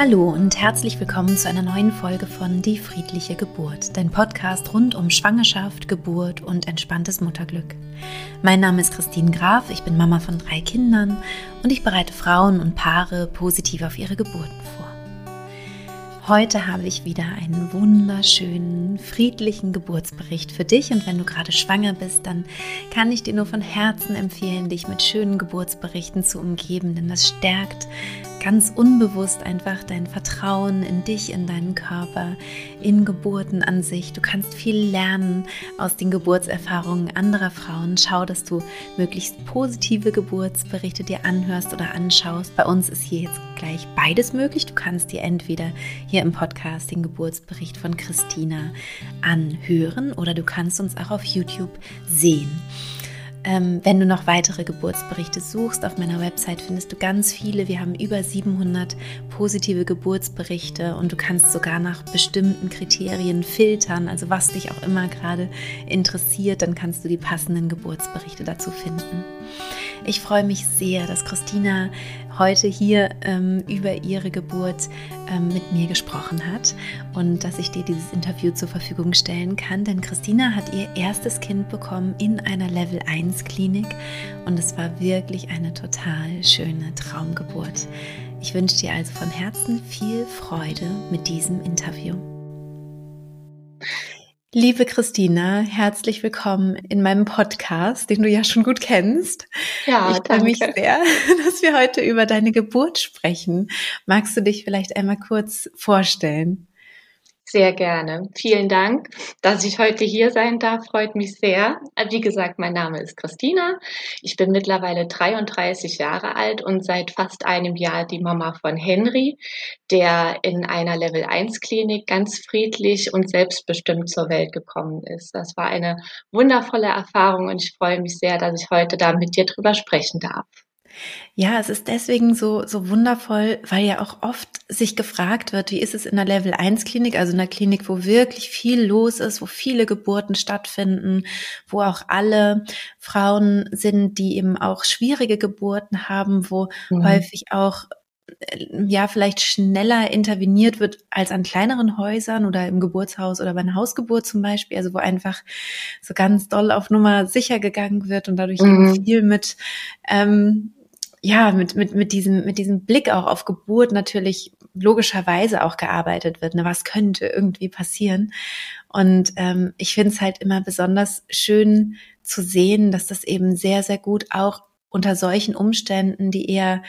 Hallo und herzlich willkommen zu einer neuen Folge von Die friedliche Geburt, dein Podcast rund um Schwangerschaft, Geburt und entspanntes Mutterglück. Mein Name ist Christine Graf, ich bin Mama von drei Kindern und ich bereite Frauen und Paare positiv auf ihre Geburten vor. Heute habe ich wieder einen wunderschönen, friedlichen Geburtsbericht für dich. Und wenn du gerade schwanger bist, dann kann ich dir nur von Herzen empfehlen, dich mit schönen Geburtsberichten zu umgeben, denn das stärkt ganz unbewusst einfach dein Vertrauen in dich, in deinen Körper, in Geburten an sich. Du kannst viel lernen aus den Geburtserfahrungen anderer Frauen. Schau, dass du möglichst positive Geburtsberichte dir anhörst oder anschaust. Bei uns ist hier jetzt gleich beides möglich. Du kannst dir entweder hier im Podcast den Geburtsbericht von Christina anhören oder du kannst uns auch auf YouTube sehen. Ähm, wenn du noch weitere Geburtsberichte suchst, auf meiner Website findest du ganz viele. Wir haben über 700 positive Geburtsberichte und du kannst sogar nach bestimmten Kriterien filtern. Also was dich auch immer gerade interessiert, dann kannst du die passenden Geburtsberichte dazu finden. Ich freue mich sehr, dass Christina heute hier ähm, über ihre Geburt ähm, mit mir gesprochen hat und dass ich dir dieses Interview zur Verfügung stellen kann. Denn Christina hat ihr erstes Kind bekommen in einer Level 1 Klinik und es war wirklich eine total schöne Traumgeburt. Ich wünsche dir also von Herzen viel Freude mit diesem Interview. Liebe Christina, herzlich willkommen in meinem Podcast, den du ja schon gut kennst. Ja, ich freue mich sehr, dass wir heute über deine Geburt sprechen. Magst du dich vielleicht einmal kurz vorstellen? Sehr gerne. Vielen Dank, dass ich heute hier sein darf. Freut mich sehr. Wie gesagt, mein Name ist Christina. Ich bin mittlerweile 33 Jahre alt und seit fast einem Jahr die Mama von Henry, der in einer Level 1 Klinik ganz friedlich und selbstbestimmt zur Welt gekommen ist. Das war eine wundervolle Erfahrung und ich freue mich sehr, dass ich heute da mit dir drüber sprechen darf. Ja, es ist deswegen so, so wundervoll, weil ja auch oft sich gefragt wird, wie ist es in der Level 1 Klinik, also in einer Klinik, wo wirklich viel los ist, wo viele Geburten stattfinden, wo auch alle Frauen sind, die eben auch schwierige Geburten haben, wo mhm. häufig auch äh, ja vielleicht schneller interveniert wird als an kleineren Häusern oder im Geburtshaus oder bei einer Hausgeburt zum Beispiel, also wo einfach so ganz doll auf Nummer sicher gegangen wird und dadurch mhm. viel mit ähm, ja, mit, mit, mit diesem, mit diesem Blick auch auf Geburt natürlich logischerweise auch gearbeitet wird. Ne? Was könnte irgendwie passieren? Und ähm, ich finde es halt immer besonders schön zu sehen, dass das eben sehr, sehr gut auch unter solchen Umständen, die eher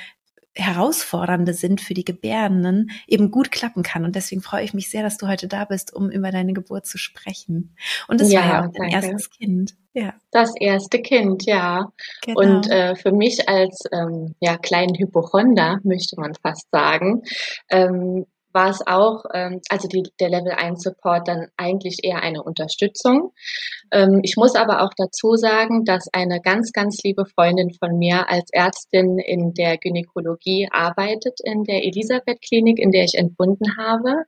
herausfordernde sind für die Gebärenden, eben gut klappen kann. Und deswegen freue ich mich sehr, dass du heute da bist, um über deine Geburt zu sprechen. Und das ja, war ja auch dein danke. erstes Kind. Ja. Das erste Kind, ja. Genau. Und äh, für mich als ähm, ja, kleinen Hypochonder, möchte man fast sagen, ähm, war es auch, ähm, also die, der Level 1 Support dann eigentlich eher eine Unterstützung. Ähm, ich muss aber auch dazu sagen, dass eine ganz, ganz liebe Freundin von mir als Ärztin in der Gynäkologie arbeitet in der Elisabeth Klinik, in der ich entbunden habe.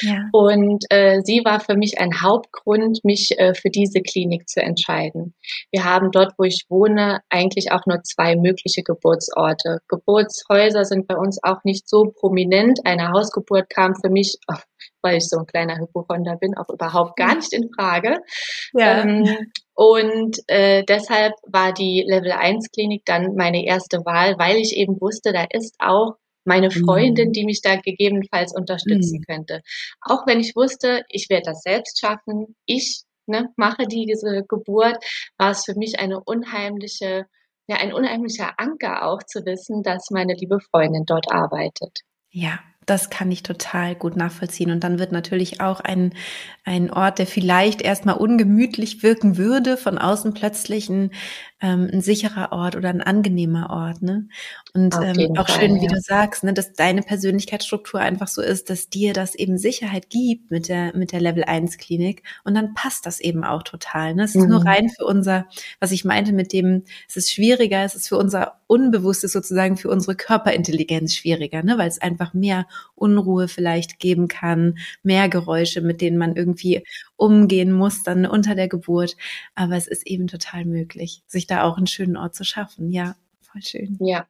Ja. Und äh, sie war für mich ein Hauptgrund, mich äh, für diese Klinik zu entscheiden. Wir haben dort, wo ich wohne, eigentlich auch nur zwei mögliche Geburtsorte. Geburtshäuser sind bei uns auch nicht so prominent. Eine Hausgeburt kam für mich, oh, weil ich so ein kleiner Hypochonder bin, auch überhaupt gar nicht in Frage. Ja. Ähm, und äh, deshalb war die Level 1 Klinik dann meine erste Wahl, weil ich eben wusste, da ist auch meine Freundin, mhm. die mich da gegebenenfalls unterstützen mhm. könnte. Auch wenn ich wusste, ich werde das selbst schaffen, ich ne, mache diese Geburt, war es für mich eine unheimliche, ja, ein unheimlicher Anker auch zu wissen, dass meine liebe Freundin dort arbeitet. Ja, das kann ich total gut nachvollziehen. Und dann wird natürlich auch ein, ein Ort, der vielleicht erstmal ungemütlich wirken würde, von außen plötzlich ein, ähm, ein sicherer Ort oder ein angenehmer Ort. Ne? Und ähm, auch Fall, schön, wie ja. du sagst, ne, dass deine Persönlichkeitsstruktur einfach so ist, dass dir das eben Sicherheit gibt mit der, mit der Level 1 Klinik. Und dann passt das eben auch total. Ne? Es ist mhm. nur rein für unser, was ich meinte mit dem, es ist schwieriger, es ist für unser Unbewusstes sozusagen, für unsere Körperintelligenz schwieriger, ne? weil es einfach mehr Unruhe vielleicht geben kann, mehr Geräusche, mit denen man irgendwie umgehen muss dann unter der Geburt. Aber es ist eben total möglich, sich da auch einen schönen Ort zu schaffen. Ja, voll schön. Ja,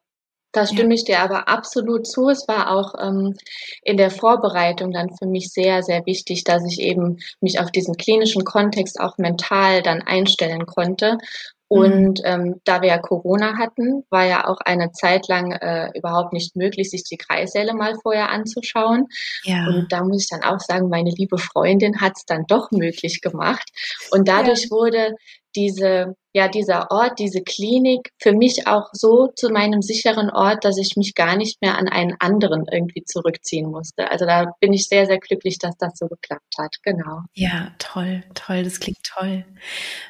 Da stimme ja. ich dir aber absolut zu. Es war auch ähm, in der Vorbereitung dann für mich sehr, sehr wichtig, dass ich eben mich auf diesen klinischen Kontext auch mental dann einstellen konnte. Und mhm. ähm, da wir ja Corona hatten, war ja auch eine Zeit lang äh, überhaupt nicht möglich, sich die Kreissäle mal vorher anzuschauen. Ja. Und da muss ich dann auch sagen, meine liebe Freundin hat es dann doch möglich gemacht. Und dadurch ja. wurde diese, ja, dieser Ort, diese Klinik für mich auch so zu meinem sicheren Ort, dass ich mich gar nicht mehr an einen anderen irgendwie zurückziehen musste. Also da bin ich sehr, sehr glücklich, dass das so geklappt hat. Genau. Ja, toll, toll. Das klingt toll.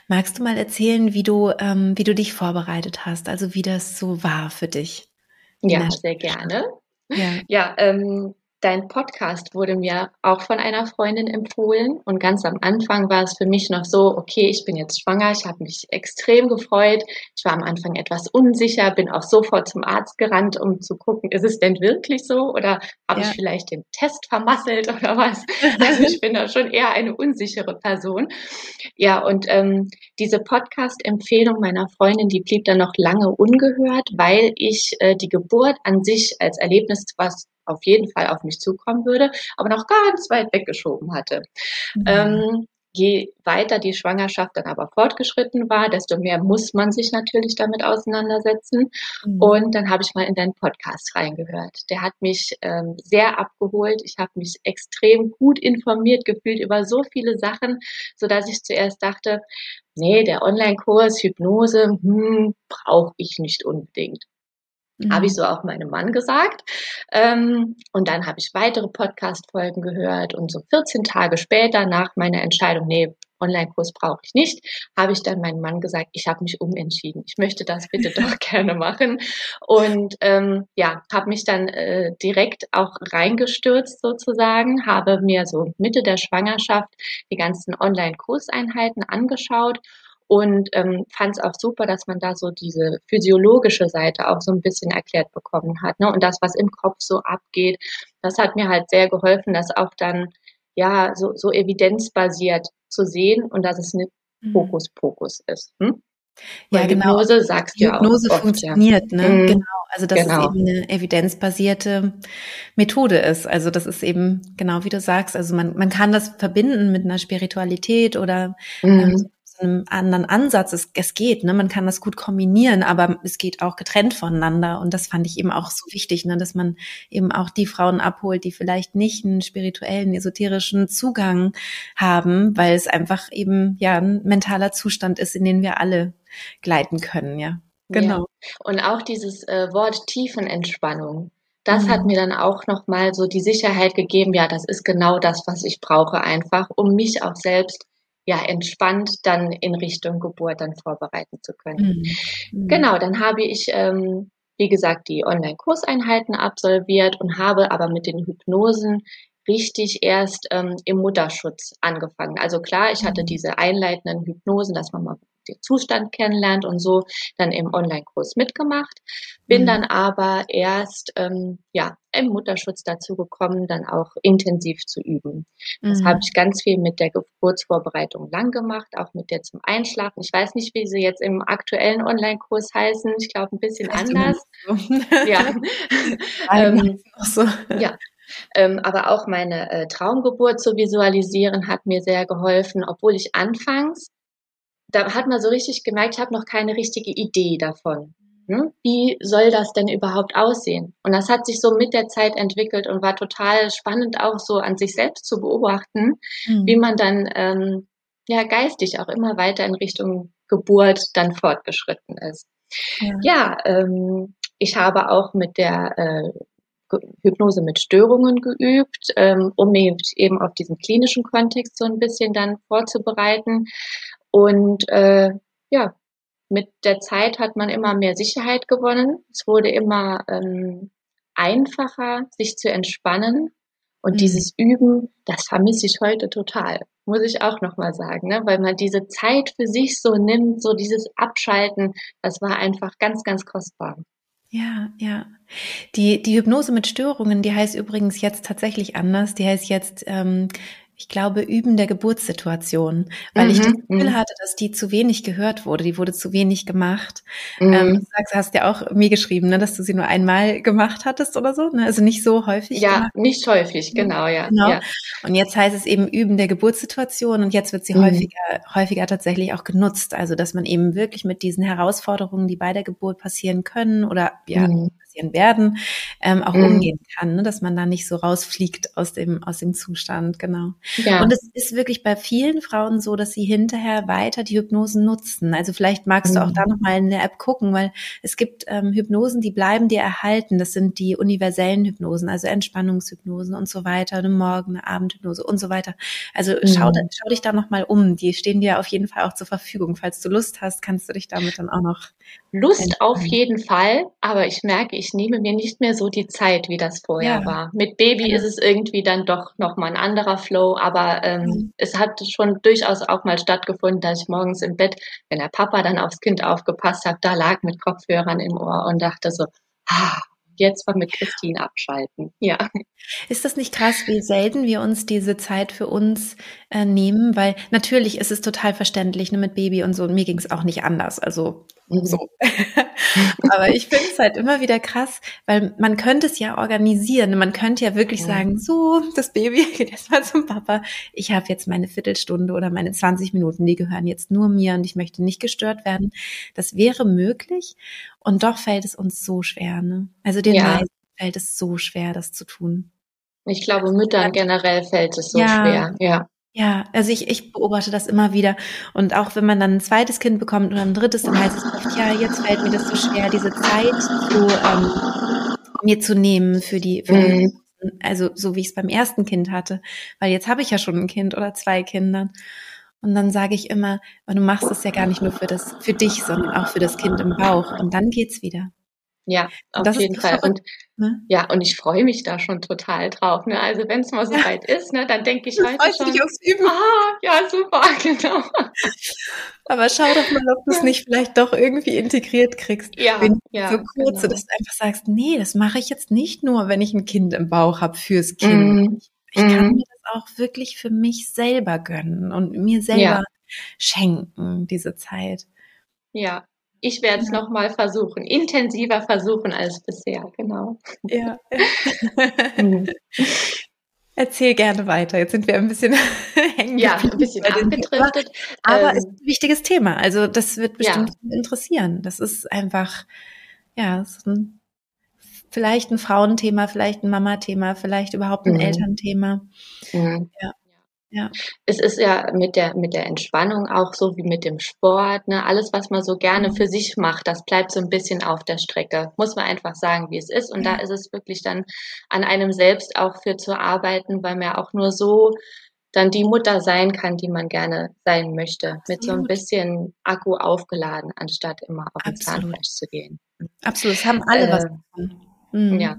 Magst du mal erzählen, wie du, ähm, wie du dich vorbereitet hast? Also wie das so war für dich? Ja, sehr gerne. Ja, ja ähm, Dein Podcast wurde mir auch von einer Freundin empfohlen und ganz am Anfang war es für mich noch so, okay, ich bin jetzt schwanger, ich habe mich extrem gefreut. Ich war am Anfang etwas unsicher, bin auch sofort zum Arzt gerannt, um zu gucken, ist es denn wirklich so oder habe ja. ich vielleicht den Test vermasselt oder was? Also ich bin da schon eher eine unsichere Person. Ja, und ähm, diese Podcast-Empfehlung meiner Freundin, die blieb dann noch lange ungehört, weil ich äh, die Geburt an sich als Erlebnis, was auf jeden Fall auf mich zukommen würde, aber noch ganz weit weggeschoben hatte. Mhm. Ähm, je weiter die Schwangerschaft dann aber fortgeschritten war, desto mehr muss man sich natürlich damit auseinandersetzen. Mhm. Und dann habe ich mal in deinen Podcast reingehört. Der hat mich ähm, sehr abgeholt. Ich habe mich extrem gut informiert gefühlt über so viele Sachen, so dass ich zuerst dachte, nee, der Online-Kurs Hypnose, hm, brauche ich nicht unbedingt. Mhm. Habe ich mhm. so auch meinem Mann gesagt. Ähm, und dann habe ich weitere Podcast-Folgen gehört und so 14 Tage später nach meiner Entscheidung, nee, Online-Kurs brauche ich nicht, habe ich dann meinem Mann gesagt, ich habe mich umentschieden. Ich möchte das bitte doch gerne machen. Und ähm, ja, habe mich dann äh, direkt auch reingestürzt sozusagen, habe mir so Mitte der Schwangerschaft die ganzen Online-Kurseinheiten angeschaut und ähm, fand es auch super, dass man da so diese physiologische Seite auch so ein bisschen erklärt bekommen hat. Ne? Und das, was im Kopf so abgeht, das hat mir halt sehr geholfen, das auch dann ja so, so evidenzbasiert zu sehen und dass es nicht mhm. Hokuspokus ist. Hm? Ja, Weil genau. Hypnose sagst du ja auch. Hypnose funktioniert, ja. ne? Mhm. Genau. Also dass genau. es eben eine evidenzbasierte Methode ist. Also das ist eben genau wie du sagst. Also man, man kann das verbinden mit einer Spiritualität oder mhm. ähm, einem anderen Ansatz. Es, es geht, ne? man kann das gut kombinieren, aber es geht auch getrennt voneinander. Und das fand ich eben auch so wichtig, ne? dass man eben auch die Frauen abholt, die vielleicht nicht einen spirituellen, esoterischen Zugang haben, weil es einfach eben ja ein mentaler Zustand ist, in den wir alle gleiten können, ja. Genau. Ja. Und auch dieses äh, Wort Tiefenentspannung. Das mhm. hat mir dann auch nochmal so die Sicherheit gegeben, ja, das ist genau das, was ich brauche einfach, um mich auch selbst ja entspannt dann in Richtung Geburt dann vorbereiten zu können. Mhm. mhm. Genau, dann habe ich ähm, wie gesagt die Online-Kurseinheiten absolviert und habe aber mit den Hypnosen richtig erst ähm, im Mutterschutz angefangen. Also klar, ich hatte mhm. diese einleitenden Hypnosen, dass man mal den Zustand kennenlernt und so dann im Online-Kurs mitgemacht. Bin mhm. dann aber erst ähm, ja im Mutterschutz dazu gekommen, dann auch intensiv zu üben. Das mhm. habe ich ganz viel mit der Geburtsvorbereitung lang gemacht, auch mit der zum Einschlafen. Ich weiß nicht, wie sie jetzt im aktuellen Online-Kurs heißen. Ich glaube ein bisschen anders. So. ja. ähm, so. ja. Ähm, aber auch meine äh, Traumgeburt zu visualisieren hat mir sehr geholfen, obwohl ich anfangs da hat man so richtig gemerkt, ich habe noch keine richtige Idee davon. Ne? Wie soll das denn überhaupt aussehen? Und das hat sich so mit der Zeit entwickelt und war total spannend auch so an sich selbst zu beobachten, mhm. wie man dann ähm, ja geistig auch immer weiter in Richtung Geburt dann fortgeschritten ist. Ja, ja ähm, ich habe auch mit der äh, Hypnose mit Störungen geübt, ähm, um mich eben auf diesen klinischen Kontext so ein bisschen dann vorzubereiten. Und äh, ja, mit der Zeit hat man immer mehr Sicherheit gewonnen. Es wurde immer ähm, einfacher, sich zu entspannen. Und mhm. dieses Üben, das vermisse ich heute total, muss ich auch nochmal sagen, ne? weil man diese Zeit für sich so nimmt, so dieses Abschalten, das war einfach ganz, ganz kostbar. Ja, ja. Die, die Hypnose mit Störungen, die heißt übrigens jetzt tatsächlich anders. Die heißt jetzt ähm, ich glaube, Üben der Geburtssituation, weil mhm, ich das Gefühl mhm. hatte, dass die zu wenig gehört wurde, die wurde zu wenig gemacht. Mhm. Ähm, du sagst, hast ja auch mir geschrieben, ne, dass du sie nur einmal gemacht hattest oder so, ne? also nicht so häufig. Ja, gemacht. nicht häufig, genau, ja. Genau. Ja. Und jetzt heißt es eben Üben der Geburtssituation und jetzt wird sie mhm. häufiger, häufiger tatsächlich auch genutzt, also dass man eben wirklich mit diesen Herausforderungen, die bei der Geburt passieren können oder ja, mhm passieren werden, ähm, auch mhm. umgehen kann, ne? dass man da nicht so rausfliegt aus dem, aus dem Zustand, genau. Ja. Und es ist wirklich bei vielen Frauen so, dass sie hinterher weiter die Hypnosen nutzen. Also vielleicht magst mhm. du auch mhm. da nochmal in der App gucken, weil es gibt ähm, Hypnosen, die bleiben dir erhalten. Das sind die universellen Hypnosen, also Entspannungshypnosen und so weiter, eine Morgen-, eine Abendhypnose und so weiter. Also mhm. schau, schau dich da nochmal um. Die stehen dir auf jeden Fall auch zur Verfügung. Falls du Lust hast, kannst du dich damit dann auch noch. Lust auf jeden Fall, aber ich merke, ich nehme mir nicht mehr so die Zeit, wie das vorher ja. war. Mit Baby ja. ist es irgendwie dann doch nochmal ein anderer Flow, aber ähm, mhm. es hat schon durchaus auch mal stattgefunden, dass ich morgens im Bett, wenn der Papa dann aufs Kind aufgepasst hat, da lag mit Kopfhörern im Ohr und dachte so, ah, jetzt mal mit Christine abschalten. Ja. Ist das nicht krass, wie selten wir uns diese Zeit für uns äh, nehmen? Weil natürlich ist es total verständlich, ne, mit Baby und so. Und mir ging es auch nicht anders. Also mhm. so. Aber ich finde es halt immer wieder krass, weil man könnte es ja organisieren. Man könnte ja wirklich sagen, so, das Baby geht jetzt mal zum Papa. Ich habe jetzt meine Viertelstunde oder meine 20 Minuten, die gehören jetzt nur mir und ich möchte nicht gestört werden. Das wäre möglich. Und doch fällt es uns so schwer. Ne? Also den ja. meisten fällt es so schwer, das zu tun. Ich glaube, Müttern generell fällt es so ja. schwer. Ja. Ja, also ich, ich beobachte das immer wieder. Und auch wenn man dann ein zweites Kind bekommt oder ein drittes, dann heißt es oft, ja, jetzt fällt mir das so schwer, diese Zeit zu, ähm, mir zu nehmen für die, für mhm. also so wie ich es beim ersten Kind hatte. Weil jetzt habe ich ja schon ein Kind oder zwei Kinder. Und dann sage ich immer, du machst es ja gar nicht nur für das, für dich, sondern auch für das Kind im Bauch. Und dann geht's wieder. Ja, auf jeden Fall. Und ne? ja, und ich freue mich da schon total drauf. Ne? Also wenn es mal so ja. weit ist, ne, dann denke ich heute schon. Dich aufs Üben. Ah, ja, super, genau. Aber schau doch mal, ob du es ja. nicht vielleicht doch irgendwie integriert kriegst. Ja, wenn ja, so kurze, genau. dass du einfach sagst, nee, das mache ich jetzt nicht nur, wenn ich ein Kind im Bauch habe fürs Kind. Mm. Ich kann mm. mir das auch wirklich für mich selber gönnen und mir selber ja. schenken, diese Zeit. Ja, ich werde es nochmal versuchen, intensiver versuchen als bisher, genau. Ja. Mhm. Erzähl gerne weiter. Jetzt sind wir ein bisschen hängen. Ja, ein bisschen abgedriftet. Aber ähm, ist ein wichtiges Thema. Also das wird bestimmt ja. interessieren. Das ist einfach, ja, ist ein, vielleicht ein Frauenthema, vielleicht ein Mama-Thema, vielleicht überhaupt ein mhm. Elternthema. Mhm. Ja. Ja. Es ist ja mit der, mit der Entspannung auch so wie mit dem Sport, ne? Alles, was man so gerne mhm. für sich macht, das bleibt so ein bisschen auf der Strecke. Muss man einfach sagen, wie es ist. Und ja. da ist es wirklich dann an einem selbst auch für zu arbeiten, weil man auch nur so dann die Mutter sein kann, die man gerne sein möchte. Absolut. Mit so ein bisschen Akku aufgeladen, anstatt immer auf den Zahnfleisch zu gehen. Absolut, es haben alle äh, was davon. Mhm. Ja.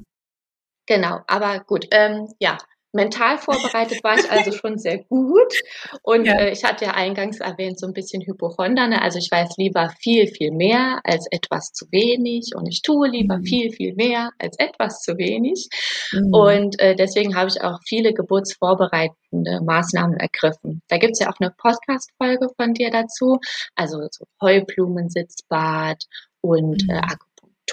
Genau, aber gut, ähm, ja, Mental vorbereitet war ich also schon sehr gut. Und ja. äh, ich hatte ja eingangs erwähnt, so ein bisschen Hypochonder. Ne? Also ich weiß lieber viel, viel mehr als etwas zu wenig. Und ich tue lieber mhm. viel, viel mehr als etwas zu wenig. Mhm. Und äh, deswegen habe ich auch viele geburtsvorbereitende Maßnahmen ergriffen. Da gibt es ja auch eine Podcast-Folge von dir dazu. Also so Heublumensitzbad und äh,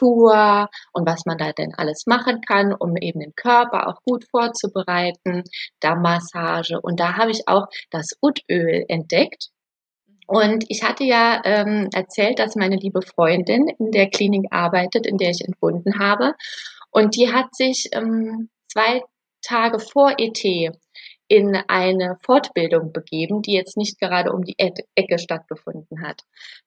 mhm. Tour und was man da denn alles machen kann, um eben den Körper auch gut vorzubereiten, Dammmassage. Und da habe ich auch das Utöl entdeckt. Und ich hatte ja ähm, erzählt, dass meine liebe Freundin in der Klinik arbeitet, in der ich entbunden habe. Und die hat sich ähm, zwei Tage vor ET in eine Fortbildung begeben, die jetzt nicht gerade um die Ecke stattgefunden hat.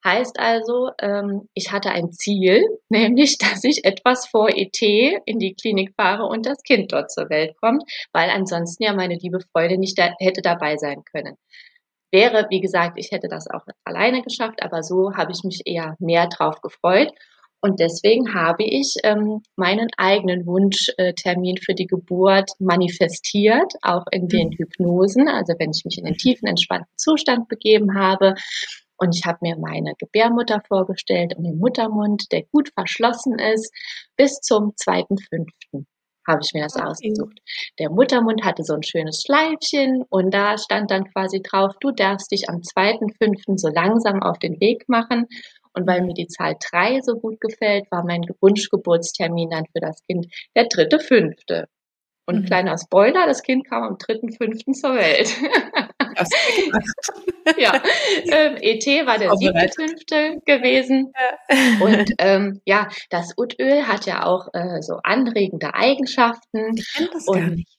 Heißt also, ähm, ich hatte ein Ziel, nämlich, dass ich etwas vor ET in die Klinik fahre und das Kind dort zur Welt kommt, weil ansonsten ja meine liebe Freude nicht da, hätte dabei sein können. Wäre, wie gesagt, ich hätte das auch alleine geschafft, aber so habe ich mich eher mehr drauf gefreut. Und deswegen habe ich ähm, meinen eigenen Wunschtermin für die Geburt manifestiert, auch in den mhm. Hypnosen, also wenn ich mich in den tiefen, entspannten Zustand begeben habe. Und ich habe mir meine Gebärmutter vorgestellt und den Muttermund, der gut verschlossen ist, bis zum zweiten fünften. habe ich mir das okay. ausgesucht. Der Muttermund hatte so ein schönes Schleifchen und da stand dann quasi drauf, du darfst dich am 2.5. so langsam auf den Weg machen. Und weil mir die Zahl 3 so gut gefällt, war mein Wunschgeburtstermin dann für das Kind der 3.5. Und mhm. kleiner Spoiler, das Kind kam am 3.5. zur Welt. ja, ähm, ET war der siebte, fünfte gewesen. Ja. Und ähm, ja, das Utöl hat ja auch äh, so anregende Eigenschaften. Ich kenne das und, gar nicht.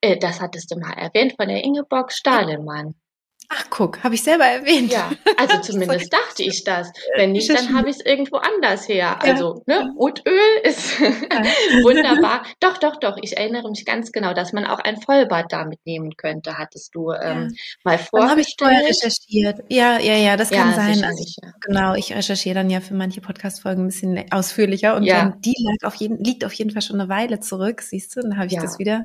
Äh, das hattest du mal erwähnt von der Ingeborg Stahlemann. Ach, guck, habe ich selber erwähnt. Ja, also zumindest dachte ich das. Wenn nicht, dann habe ich es irgendwo anders her. Also, ne, Utöl ist wunderbar. Doch, doch, doch, ich erinnere mich ganz genau, dass man auch ein Vollbad damit nehmen könnte, hattest du ähm, ja. mal vorgestellt. Dann habe ich vorher recherchiert. Ja, ja, ja, das kann ja, sein. Also, ja. Genau, ich recherchiere dann ja für manche Podcast-Folgen ein bisschen ausführlicher und ja. die lag auf jeden, liegt auf jeden Fall schon eine Weile zurück, siehst du, dann habe ich das wieder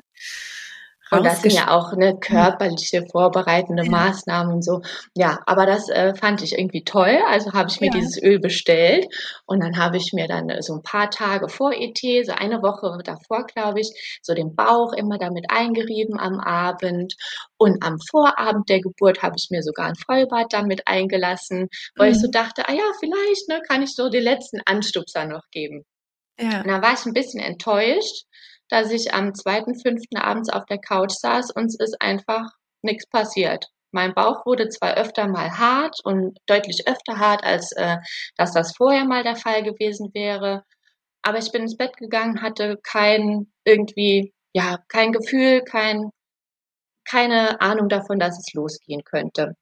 und das sind ja auch eine körperliche vorbereitende ja. Maßnahmen und so. Ja, aber das äh, fand ich irgendwie toll. Also habe ich mir ja. dieses Öl bestellt und dann habe ich mir dann äh, so ein paar Tage vor ET, so eine Woche davor, glaube ich, so den Bauch immer damit eingerieben am Abend. Und am Vorabend der Geburt habe ich mir sogar ein Vollbad damit eingelassen, weil mhm. ich so mhm. dachte, ah ja, vielleicht ne, kann ich so den letzten Anstupser noch geben. Ja. Und dann war ich ein bisschen enttäuscht, dass ich am 2.5. abends auf der Couch saß und es ist einfach nichts passiert. Mein Bauch wurde zwar öfter mal hart und deutlich öfter hart, als äh, dass das vorher mal der Fall gewesen wäre. Aber ich bin ins Bett gegangen, hatte kein irgendwie, ja, kein Gefühl, kein, keine Ahnung davon, dass es losgehen könnte.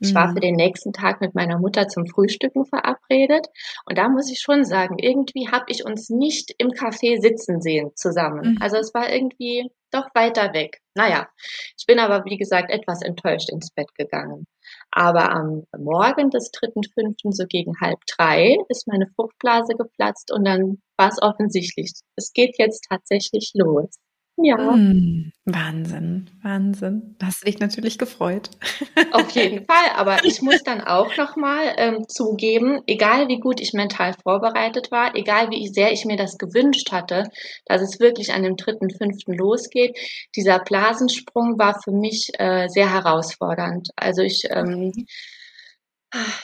Ich war für mhm. den nächsten Tag mit meiner Mutter zum Frühstücken verabredet. Und da muss ich schon sagen, irgendwie habe ich uns nicht im Café sitzen sehen zusammen. Mhm. Also es war irgendwie doch weiter weg. Naja, ich bin aber, wie gesagt, etwas enttäuscht ins Bett gegangen. Aber am Morgen des dritten, fünften, so gegen halb drei, ist meine Fruchtblase geplatzt und dann war es offensichtlich. Es geht jetzt tatsächlich los. Ja. Hm, Wahnsinn, Wahnsinn. Da hast du dich natürlich gefreut. Auf jeden Fall, aber ich muss dann auch nochmal ähm, zugeben, egal wie gut ich mental vorbereitet war, egal wie sehr ich mir das gewünscht hatte, dass es wirklich an dem dritten, fünften losgeht, dieser Blasensprung war für mich äh, sehr herausfordernd. Also ich ähm,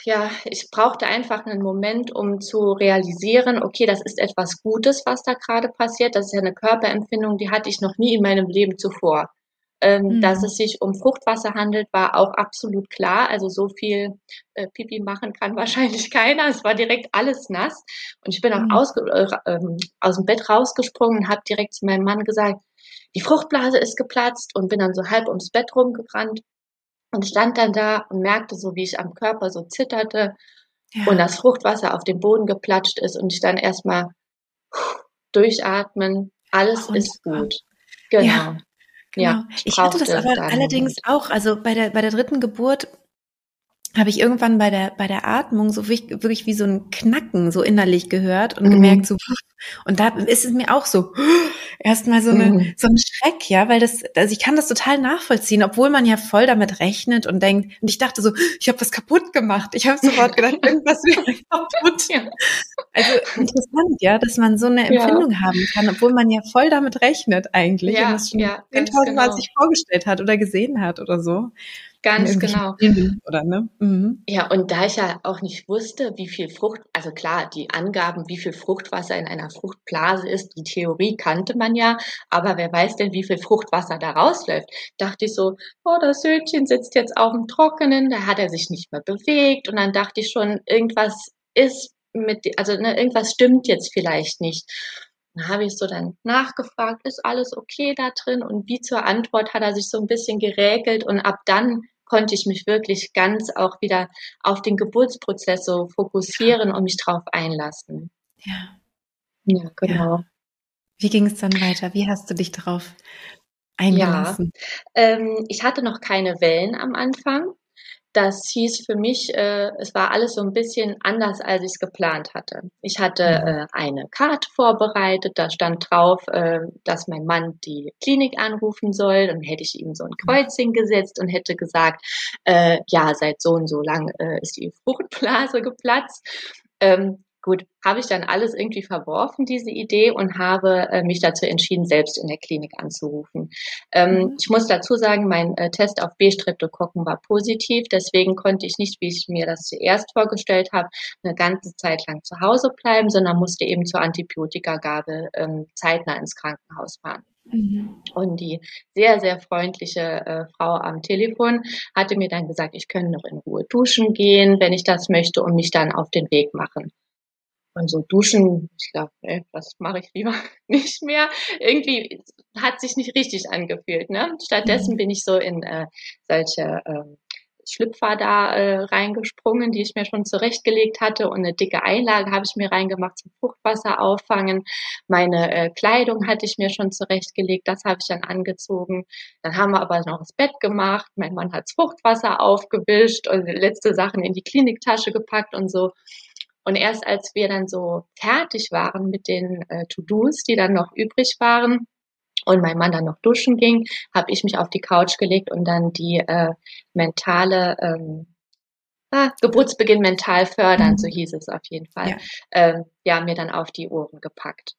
ja, ich brauchte einfach einen Moment, um zu realisieren, okay, das ist etwas Gutes, was da gerade passiert. Das ist ja eine Körperempfindung, die hatte ich noch nie in meinem Leben zuvor. Ähm, mhm. Dass es sich um Fruchtwasser handelt, war auch absolut klar. Also so viel äh, Pipi machen kann wahrscheinlich keiner. Es war direkt alles nass. Und ich bin auch mhm. aus, äh, ähm, aus dem Bett rausgesprungen und habe direkt zu meinem Mann gesagt, die Fruchtblase ist geplatzt und bin dann so halb ums Bett rumgerannt und stand dann da und merkte so, wie ich am Körper so zitterte ja. und das Fruchtwasser auf den Boden geplatscht ist und ich dann erstmal durchatmen, alles und, ist gut. Genau. Ja, genau. Ja, ich, ich hatte das aber allerdings auch, also bei der, bei der dritten Geburt habe ich irgendwann bei der bei der Atmung so wirklich, wirklich wie so ein Knacken so innerlich gehört und mhm. gemerkt so und da ist es mir auch so erstmal so eine mhm. so ein Schreck ja weil das also ich kann das total nachvollziehen obwohl man ja voll damit rechnet und denkt und ich dachte so ich habe was kaputt gemacht ich habe sofort gedacht irgendwas wäre kaputt ja. also interessant ja dass man so eine Empfindung ja. haben kann obwohl man ja voll damit rechnet eigentlich ja, und das schon ja, 10.000 Mal genau. sich vorgestellt hat oder gesehen hat oder so Ganz genau. Oder, ne? Mhm. Ja, und da ich ja auch nicht wusste, wie viel Frucht, also klar, die Angaben, wie viel Fruchtwasser in einer Fruchtblase ist, die Theorie kannte man ja, aber wer weiß denn, wie viel Fruchtwasser da rausläuft? Dachte ich so, oh, das Söhnchen sitzt jetzt auf dem Trockenen, da hat er sich nicht mehr bewegt und dann dachte ich schon, irgendwas ist mit, also ne, irgendwas stimmt jetzt vielleicht nicht. Dann habe ich so dann nachgefragt, ist alles okay da drin? Und wie zur Antwort hat er sich so ein bisschen geräkelt und ab dann konnte ich mich wirklich ganz auch wieder auf den Geburtsprozess so fokussieren und mich drauf einlassen. Ja. Ja, genau. Ja. Wie ging es dann weiter? Wie hast du dich darauf eingelassen? Ja, ähm, ich hatte noch keine Wellen am Anfang. Das hieß für mich, äh, es war alles so ein bisschen anders, als ich es geplant hatte. Ich hatte mhm. äh, eine Karte vorbereitet, da stand drauf, äh, dass mein Mann die Klinik anrufen soll. Dann hätte ich ihm so ein. Kreuz hingesetzt und hätte gesagt, äh, ja, seit so und so lang äh, ist die Fruchtblase geplatzt. Ähm, Gut, habe ich dann alles irgendwie verworfen, diese Idee, und habe äh, mich dazu entschieden, selbst in der Klinik anzurufen. Ähm, mhm. Ich muss dazu sagen, mein äh, Test auf B-Streptokokken war positiv, deswegen konnte ich nicht, wie ich mir das zuerst vorgestellt habe, eine ganze Zeit lang zu Hause bleiben, sondern musste eben zur Antibiotikagabe ähm, zeitnah ins Krankenhaus fahren. Mhm. Und die sehr, sehr freundliche äh, Frau am Telefon hatte mir dann gesagt, ich könnte noch in Ruhe duschen gehen, wenn ich das möchte, und mich dann auf den Weg machen. Und so duschen, ich glaube, ey, das mache ich lieber nicht mehr. Irgendwie hat sich nicht richtig angefühlt. Ne? Stattdessen mhm. bin ich so in äh, solche äh, Schlüpfer da äh, reingesprungen, die ich mir schon zurechtgelegt hatte und eine dicke Einlage habe ich mir reingemacht zum Fruchtwasser auffangen. Meine äh, Kleidung hatte ich mir schon zurechtgelegt, das habe ich dann angezogen. Dann haben wir aber noch das Bett gemacht, mein Mann hat das Fruchtwasser aufgewischt und letzte Sachen in die Kliniktasche gepackt und so. Und erst als wir dann so fertig waren mit den äh, To-Dos, die dann noch übrig waren, und mein Mann dann noch duschen ging, habe ich mich auf die Couch gelegt und dann die äh, mentale ähm, ah, Geburtsbeginn mental fördern, mhm. so hieß es auf jeden Fall, ja. Äh, ja, mir dann auf die Ohren gepackt.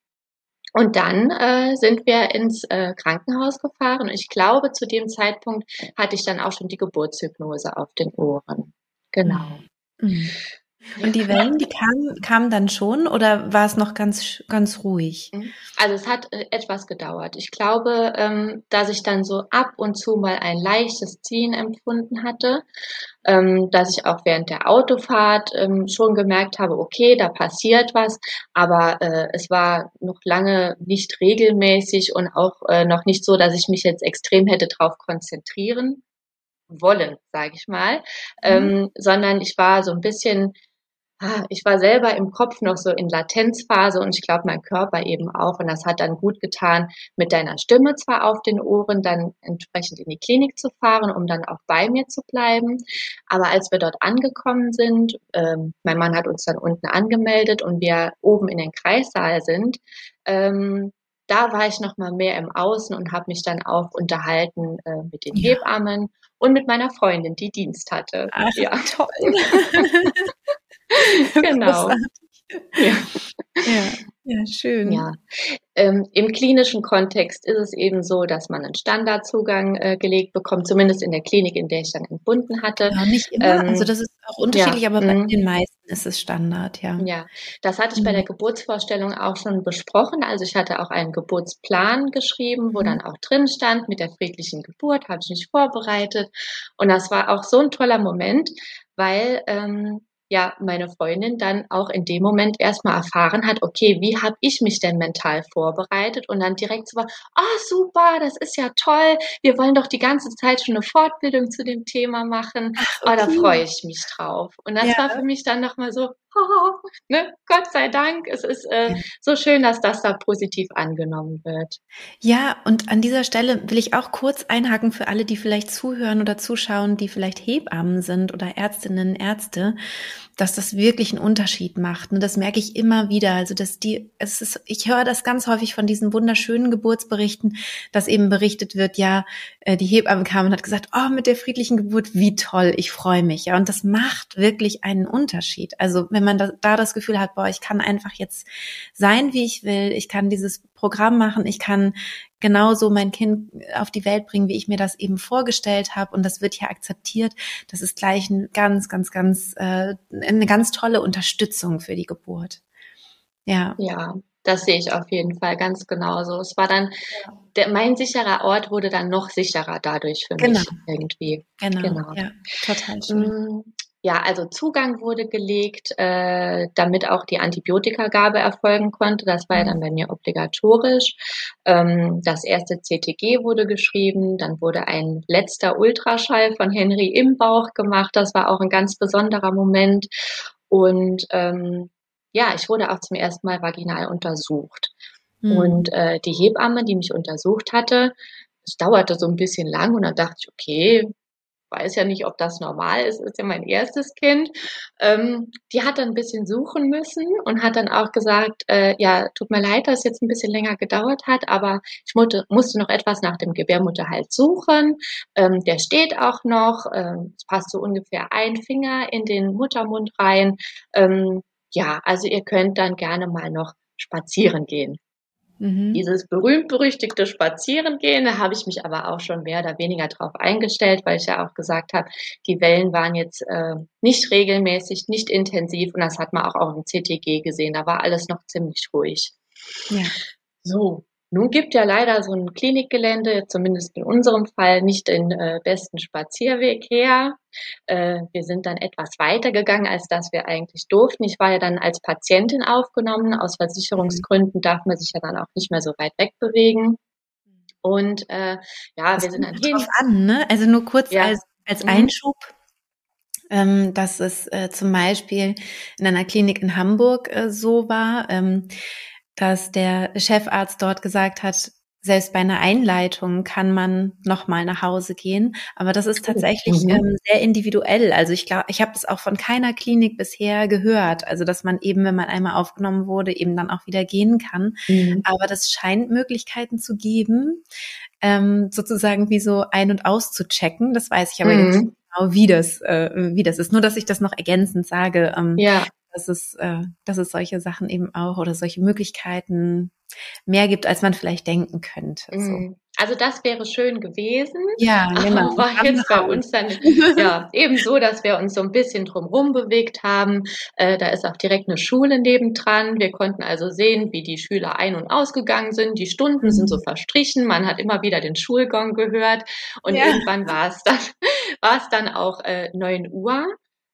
Und dann äh, sind wir ins äh, Krankenhaus gefahren und ich glaube, zu dem Zeitpunkt hatte ich dann auch schon die Geburtshypnose auf den Ohren. Genau. Mhm. Und die Wellen, die kamen, kamen dann schon oder war es noch ganz, ganz ruhig? Mhm. Also es hat äh, etwas gedauert. Ich glaube, ähm, dass ich dann so ab und zu mal ein leichtes Ziehen empfunden hatte, ähm, dass ich auch während der Autofahrt ähm, schon gemerkt habe, okay, da passiert was, aber äh, es war noch lange nicht regelmäßig und auch äh, noch nicht so, dass ich mich jetzt extrem hätte darauf konzentrieren wollen, sage ich mal, mhm. ähm, sondern ich war so ein bisschen ich war selber im Kopf noch so in Latenzphase und ich glaube mein Körper eben auch. Und das hat dann gut getan, mit deiner Stimme zwar auf den Ohren, dann entsprechend in die Klinik zu fahren, um dann auch bei mir zu bleiben. Aber als wir dort angekommen sind, ähm, mein Mann hat uns dann unten angemeldet und wir oben in den Kreissaal sind, ähm, da war ich noch mal mehr im Außen und habe mich dann auch unterhalten äh, mit den ja. Hebammen und mit meiner Freundin, die Dienst hatte. Ach, ja, toll. genau. Ja. ja. Ja, schön. Ja. Ähm, Im klinischen Kontext ist es eben so, dass man einen Standardzugang äh, gelegt bekommt, zumindest in der Klinik, in der ich dann entbunden hatte. Ja, nicht immer. Ähm, also das ist auch unterschiedlich, ja, aber bei mhm. den meisten ist es Standard, ja. Ja, das hatte ich bei der mhm. Geburtsvorstellung auch schon besprochen. Also ich hatte auch einen Geburtsplan geschrieben, wo mhm. dann auch drin stand, mit der friedlichen Geburt habe ich mich vorbereitet. Und das war auch so ein toller Moment, weil ähm, ja meine Freundin dann auch in dem Moment erstmal erfahren hat, okay, wie habe ich mich denn mental vorbereitet und dann direkt so war, ah oh, super, das ist ja toll, wir wollen doch die ganze Zeit schon eine Fortbildung zu dem Thema machen, Ach, okay. oh, da freue ich mich drauf. Und das ja. war für mich dann nochmal so, ne, Gott sei Dank, es ist äh, so schön, dass das da positiv angenommen wird. Ja, und an dieser Stelle will ich auch kurz einhaken für alle, die vielleicht zuhören oder zuschauen, die vielleicht Hebammen sind oder Ärztinnen, Ärzte, dass das wirklich einen Unterschied macht. Und das merke ich immer wieder. Also, dass die, es ist, ich höre das ganz häufig von diesen wunderschönen Geburtsberichten, dass eben berichtet wird, ja, äh, die Hebamme kam und hat gesagt, oh, mit der friedlichen Geburt, wie toll, ich freue mich. Ja, und das macht wirklich einen Unterschied. Also, wenn man da, da das Gefühl hat, boah, ich kann einfach jetzt sein, wie ich will, ich kann dieses Programm machen, ich kann genauso mein Kind auf die Welt bringen, wie ich mir das eben vorgestellt habe und das wird hier akzeptiert. Das ist gleich ein ganz, ganz, ganz äh, eine ganz tolle Unterstützung für die Geburt. Ja. Ja, das sehe ich auf jeden Fall ganz genauso. Es war dann, der, mein sicherer Ort wurde dann noch sicherer dadurch für genau. mich irgendwie. Genau, genau. Ja, total schön. Ja, also Zugang wurde gelegt, äh, damit auch die Antibiotikagabe erfolgen konnte. Das war ja dann bei mir obligatorisch. Ähm, das erste CTG wurde geschrieben, dann wurde ein letzter Ultraschall von Henry im Bauch gemacht. Das war auch ein ganz besonderer Moment. Und ähm, ja, ich wurde auch zum ersten Mal vaginal untersucht. Mhm. Und äh, die Hebamme, die mich untersucht hatte, es dauerte so ein bisschen lang und dann dachte ich, okay, weiß ja nicht, ob das normal ist, ist ja mein erstes Kind. Ähm, die hat dann ein bisschen suchen müssen und hat dann auch gesagt, äh, ja, tut mir leid, dass es jetzt ein bisschen länger gedauert hat, aber ich musste, musste noch etwas nach dem Gebärmutterhalt suchen. Ähm, der steht auch noch, ähm, es passt so ungefähr ein Finger in den Muttermund rein. Ähm, ja, also ihr könnt dann gerne mal noch spazieren gehen. Mhm. Dieses berühmt-berüchtigte Spazierengehen, da habe ich mich aber auch schon mehr oder weniger drauf eingestellt, weil ich ja auch gesagt habe, die Wellen waren jetzt äh, nicht regelmäßig, nicht intensiv und das hat man auch auf dem CTG gesehen. Da war alles noch ziemlich ruhig. Ja. So, nun gibt ja leider so ein Klinikgelände, zumindest in unserem Fall, nicht den äh, besten Spazierweg her. Äh, wir sind dann etwas weiter gegangen, als das wir eigentlich durften. Ich war ja dann als Patientin aufgenommen. Aus Versicherungsgründen darf man sich ja dann auch nicht mehr so weit wegbewegen. Und äh, ja, das wir sind dann hin. An, ne? Also nur kurz ja. als, als mhm. Einschub. Ähm, dass es äh, zum Beispiel in einer Klinik in Hamburg äh, so war. Ähm, dass der Chefarzt dort gesagt hat, selbst bei einer Einleitung kann man nochmal nach Hause gehen. Aber das ist tatsächlich mhm. ähm, sehr individuell. Also ich glaube, ich habe das auch von keiner Klinik bisher gehört. Also dass man eben, wenn man einmal aufgenommen wurde, eben dann auch wieder gehen kann. Mhm. Aber das scheint Möglichkeiten zu geben, ähm, sozusagen wie so ein- und auszuchecken. Das weiß ich aber mhm. jetzt nicht genau, wie das, äh, wie das ist. Nur, dass ich das noch ergänzend sage. Ähm, ja dass es, äh, dass es solche Sachen eben auch oder solche Möglichkeiten mehr gibt, als man vielleicht denken könnte. So. Mhm. Also das wäre schön gewesen. Ja, genau. Aber war jetzt bei uns dann ja ebenso, dass wir uns so ein bisschen drumherum bewegt haben. Äh, da ist auch direkt eine Schule nebendran. Wir konnten also sehen, wie die Schüler ein- und ausgegangen sind. Die Stunden sind so mhm. verstrichen. Man hat immer wieder den Schulgong gehört. Und ja. irgendwann war es dann, war es dann auch äh, 9 Uhr.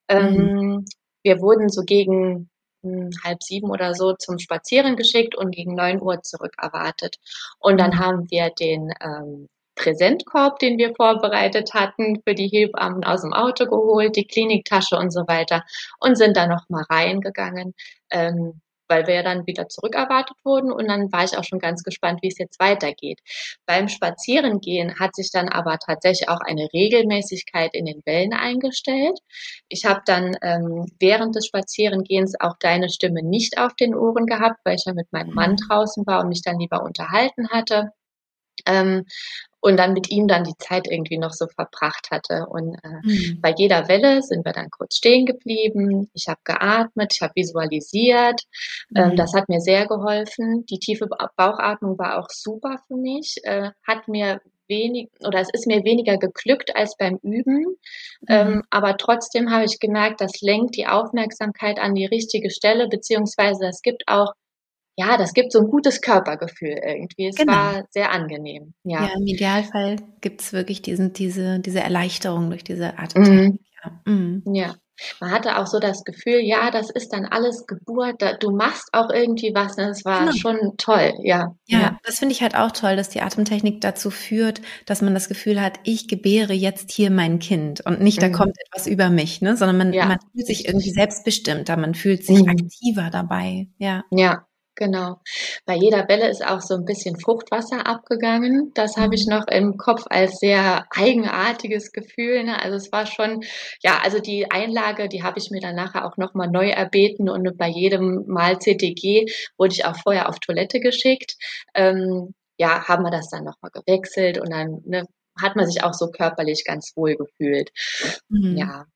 Ähm, mhm wir wurden so gegen hm, halb sieben oder so zum Spazieren geschickt und gegen neun Uhr zurück erwartet. Und dann mhm. haben wir den ähm, Präsentkorb, den wir vorbereitet hatten, für die Hebammen aus dem Auto geholt, die Kliniktasche und so weiter und sind dann noch mal reingegangen. Ähm, weil wir ja dann wieder zurückerwartet wurden und dann war ich auch schon ganz gespannt, wie es jetzt weitergeht. Beim Spazierengehen hat sich dann aber tatsächlich auch eine Regelmäßigkeit in den Wellen eingestellt. Ich habe dann ähm, während des Spazierengehens auch deine Stimme nicht auf den Ohren gehabt, weil ich ja mit meinem Mann mhm. draußen war und mich dann lieber unterhalten hatte. Ähm, und dann mit ihm dann die Zeit irgendwie noch so verbracht hatte. Und äh, mhm. bei jeder Welle sind wir dann kurz stehen geblieben. Ich habe geatmet, ich habe visualisiert. Ähm, mhm. Ähm, das hat mir sehr geholfen. Die tiefe Bauchatmung war auch super für mich. Äh, hat mir wenig oder es ist mir weniger geglückt als beim Üben. Mhm. Ähm, aber trotzdem habe ich gemerkt, das lenkt die Aufmerksamkeit an die richtige Stelle, beziehungsweise es gibt auch ja, das gibt so ein gutes Körpergefühl irgendwie. Es genau. war sehr angenehm. Ja. ja, im Idealfall gibt es wirklich diesen, diese, diese Erleichterung durch diese Atemtechnik. Mhm. Ja. Mhm. ja. Man hatte auch so das Gefühl, ja, das ist dann alles Geburt, du machst auch irgendwie was, ne? das war genau. schon toll, ja. Ja, ja. das finde ich halt auch toll, dass die Atemtechnik dazu führt, dass man das Gefühl hat, ich gebäre jetzt hier mein Kind und nicht, mhm. da kommt etwas über mich, ne, sondern man, man fühlt sich irgendwie selbstbestimmter, man fühlt sich mhm. aktiver dabei, ja. Ja, Genau. Bei jeder Welle ist auch so ein bisschen Fruchtwasser abgegangen. Das habe ich mhm. noch im Kopf als sehr eigenartiges Gefühl. Ne? Also es war schon, ja, also die Einlage, die habe ich mir dann nachher auch nochmal neu erbeten und bei jedem Mal CTG wurde ich auch vorher auf Toilette geschickt. Ähm, ja, haben wir das dann nochmal gewechselt und dann ne, hat man sich auch so körperlich ganz wohl gefühlt. Mhm. Ja,